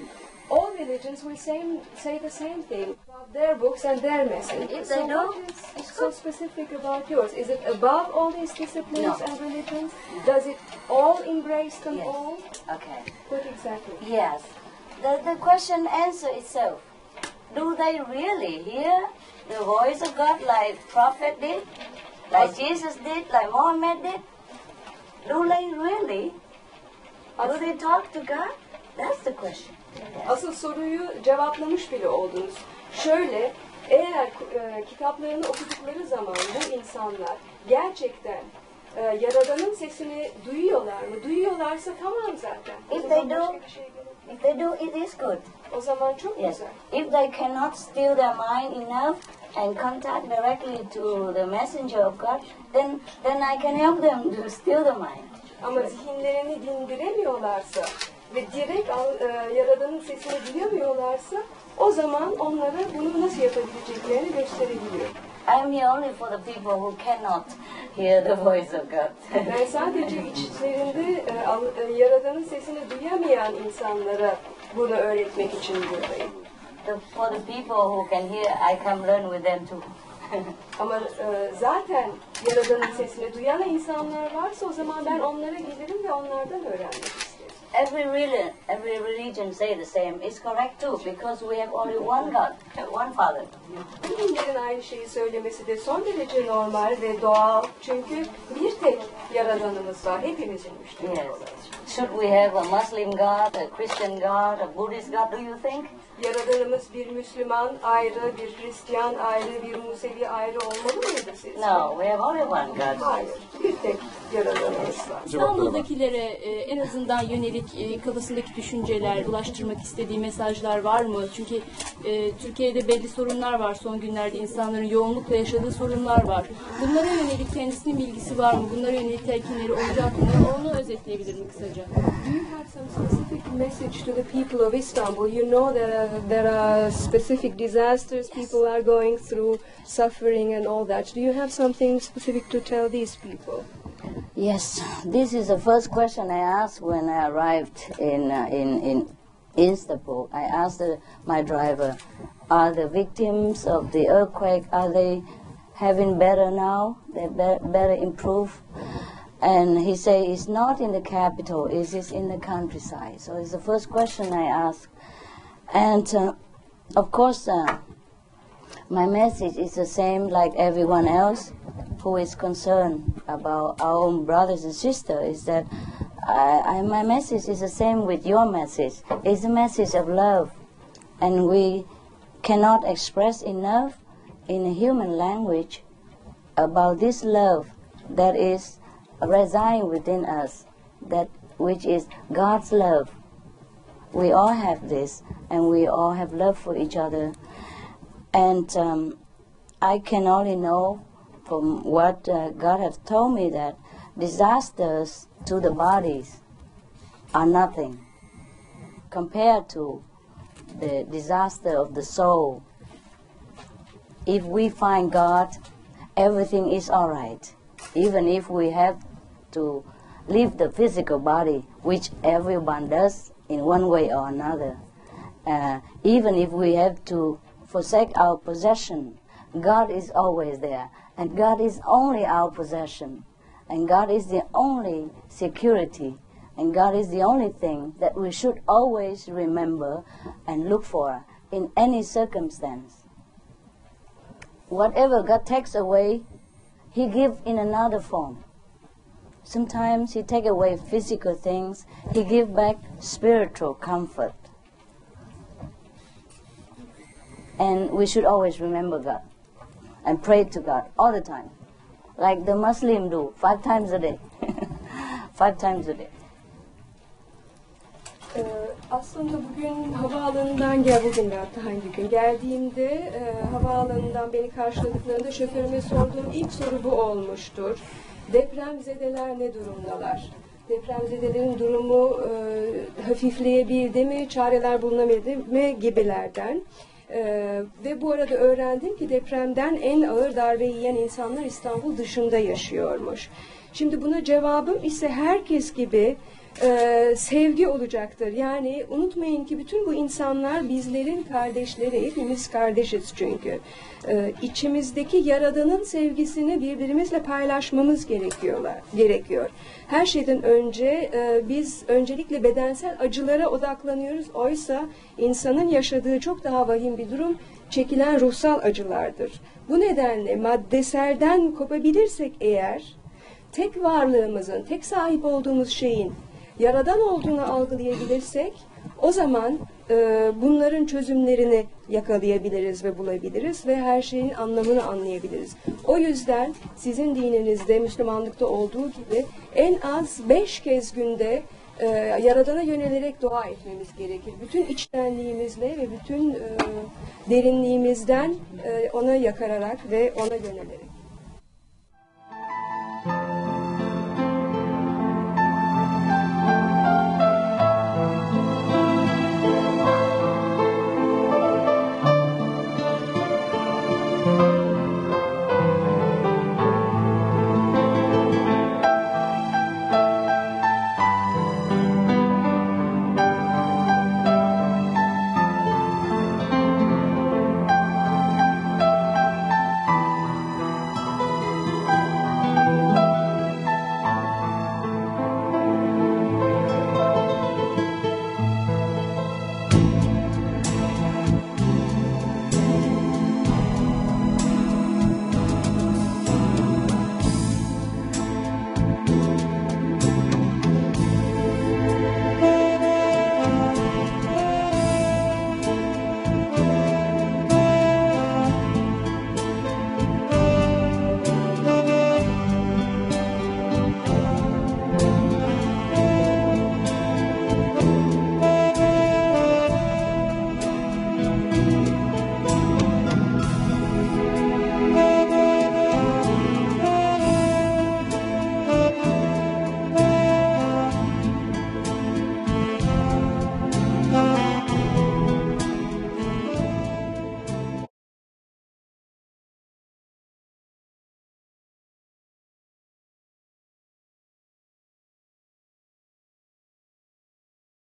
all religions will say, say the same thing about their books and their message. If so they what is so specific about yours? Is it above all these disciplines No. and religions? Does it all embrace them Yes. all? Okay. What exactly? Yes. The, the question answer itself. Do they really hear the voice of God like prophet did? Like Jesus did? Like Muhammad did? Do they really? Do they talk to God? That's the question. Asıl soruyu cevaplamış bile oldunuz. Şöyle, eğer e, kitaplarını okudukları zaman bu insanlar gerçekten e, Yaradan'ın sesini duyuyorlar mı? Duyuyorlarsa tamam zaten. O If they do, yok. if they do, it is good. O zaman çok Yes. güzel. If they cannot still their mind enough and contact directly to the messenger of God, then then I can help them to still the mind. Ama zihinlerini dindiremiyorlarsa ve direkt al- e, Yaradan'ın sesini duyamıyorlarsa o zaman onlara bunu nasıl yapabileceklerini gösterebiliyor. I'm here only for the people who cannot hear the voice of God. Ben sadece içlerinde e, e, Yaradan'ın sesini duyamayan insanlara bunu öğretmek için buradayım. the, for the people who can hear, I come learn with them too. Ama e, zaten Yaradan'ın sesini duyan insanlar varsa o zaman ben onlara gelirim ve onlardan öğrenmek isterim. Every religion, every religion say the same. It's correct too because we have only one God, one Father. Dinlerin aynı şeyi söylemesi de son derece normal ve doğal. Çünkü bir tek Yaradanımız var. Hepimizin müşterek Yes. olarak. Should we have a Muslim God, a Christian God, a Buddhist God? Do you think? Yaradanımız bir Müslüman ayrı, bir Hristiyan ayrı, bir Musevi ayrı olmalı mıydı sizce? No, we have only one God. Hayır. Bir tek Yaradanımız var. İstanbul'dakilere e, en azından yönelik e, kafasındaki düşünceler, ulaştırmak istediği mesajlar var mı? Çünkü e, Türkiye'de belli sorunlar var son günlerde insanların yoğunlukla yaşadığı sorunlar var. Bunlara yönelik kendisinin bilgisi var mı? Bunlara yönelik telkinleri olacak mı? Onu özetleyebilir mi kısaca? Do you have some specific message to the people of Istanbul? You know that uh, there are specific disasters people are going through, suffering and all that. Do you have something specific to tell these people? Yes, this is the first question I asked when I arrived in uh, in in Istanbul. I asked the, my driver, "Are the victims of the earthquake are they having better now? They be- better improve?" And he said, "It's not in the capital. It is in the countryside." So it's the first question I asked, and uh, of course. Uh, my message is the same like everyone else who is concerned about our own brothers and sisters is that I, I, my message is the same with your message. It's a message of love. And we cannot express enough in a human language about this love that is residing within us, that which is God's love. We all have this, and we all have love for each other. And um, I can only know from what uh, God has told me that disasters to the bodies are nothing compared to the disaster of the soul. If we find God, everything is all right. Even if we have to leave the physical body, which everyone does in one way or another, uh, even if we have to forsake our possession, God is always there. And God is only our possession. And God is the only security. And God is the only thing that we should always remember and look for in any circumstance. Whatever God takes away, He gives in another form. Sometimes He take away physical things, He give back spiritual comfort. And we should always remember God and pray to God all the time, like the Muslim do, five times a day. five times a day. Ee, aslında bugün havaalanından gel bugün de hatta hangi gün geldiğimde e, havaalanından beni karşıladıklarında şoförüme sorduğum ilk soru bu olmuştur. Depremzedeler ne durumdalar? Depremzedelerin durumu e, hafifleyebildi mi, çareler bulunabildi mi gibilerden. Ee, ve bu arada öğrendim ki depremden en ağır darbe yiyen insanlar İstanbul dışında yaşıyormuş. Şimdi buna cevabım ise herkes gibi e, sevgi olacaktır. Yani unutmayın ki bütün bu insanlar bizlerin kardeşleri, hepimiz kardeşiz çünkü. E, içimizdeki Yaradan'ın sevgisini birbirimizle paylaşmamız gerekiyorlar, gerekiyor. Her şeyden önce e, biz öncelikle bedensel acılara odaklanıyoruz. Oysa insanın yaşadığı çok daha vahim bir durum çekilen ruhsal acılardır. Bu nedenle maddeselden kopabilirsek eğer tek varlığımızın, tek sahip olduğumuz şeyin yaradan olduğunu algılayabilirsek o zaman e, bunların çözümlerini yakalayabiliriz ve bulabiliriz ve her şeyin anlamını anlayabiliriz. O yüzden sizin dininizde, Müslümanlıkta olduğu gibi en az beş kez günde e, Yaradan'a yönelerek dua etmemiz gerekir. Bütün içtenliğimizle ve bütün e, derinliğimizden e, ona yakararak ve ona yönelerek.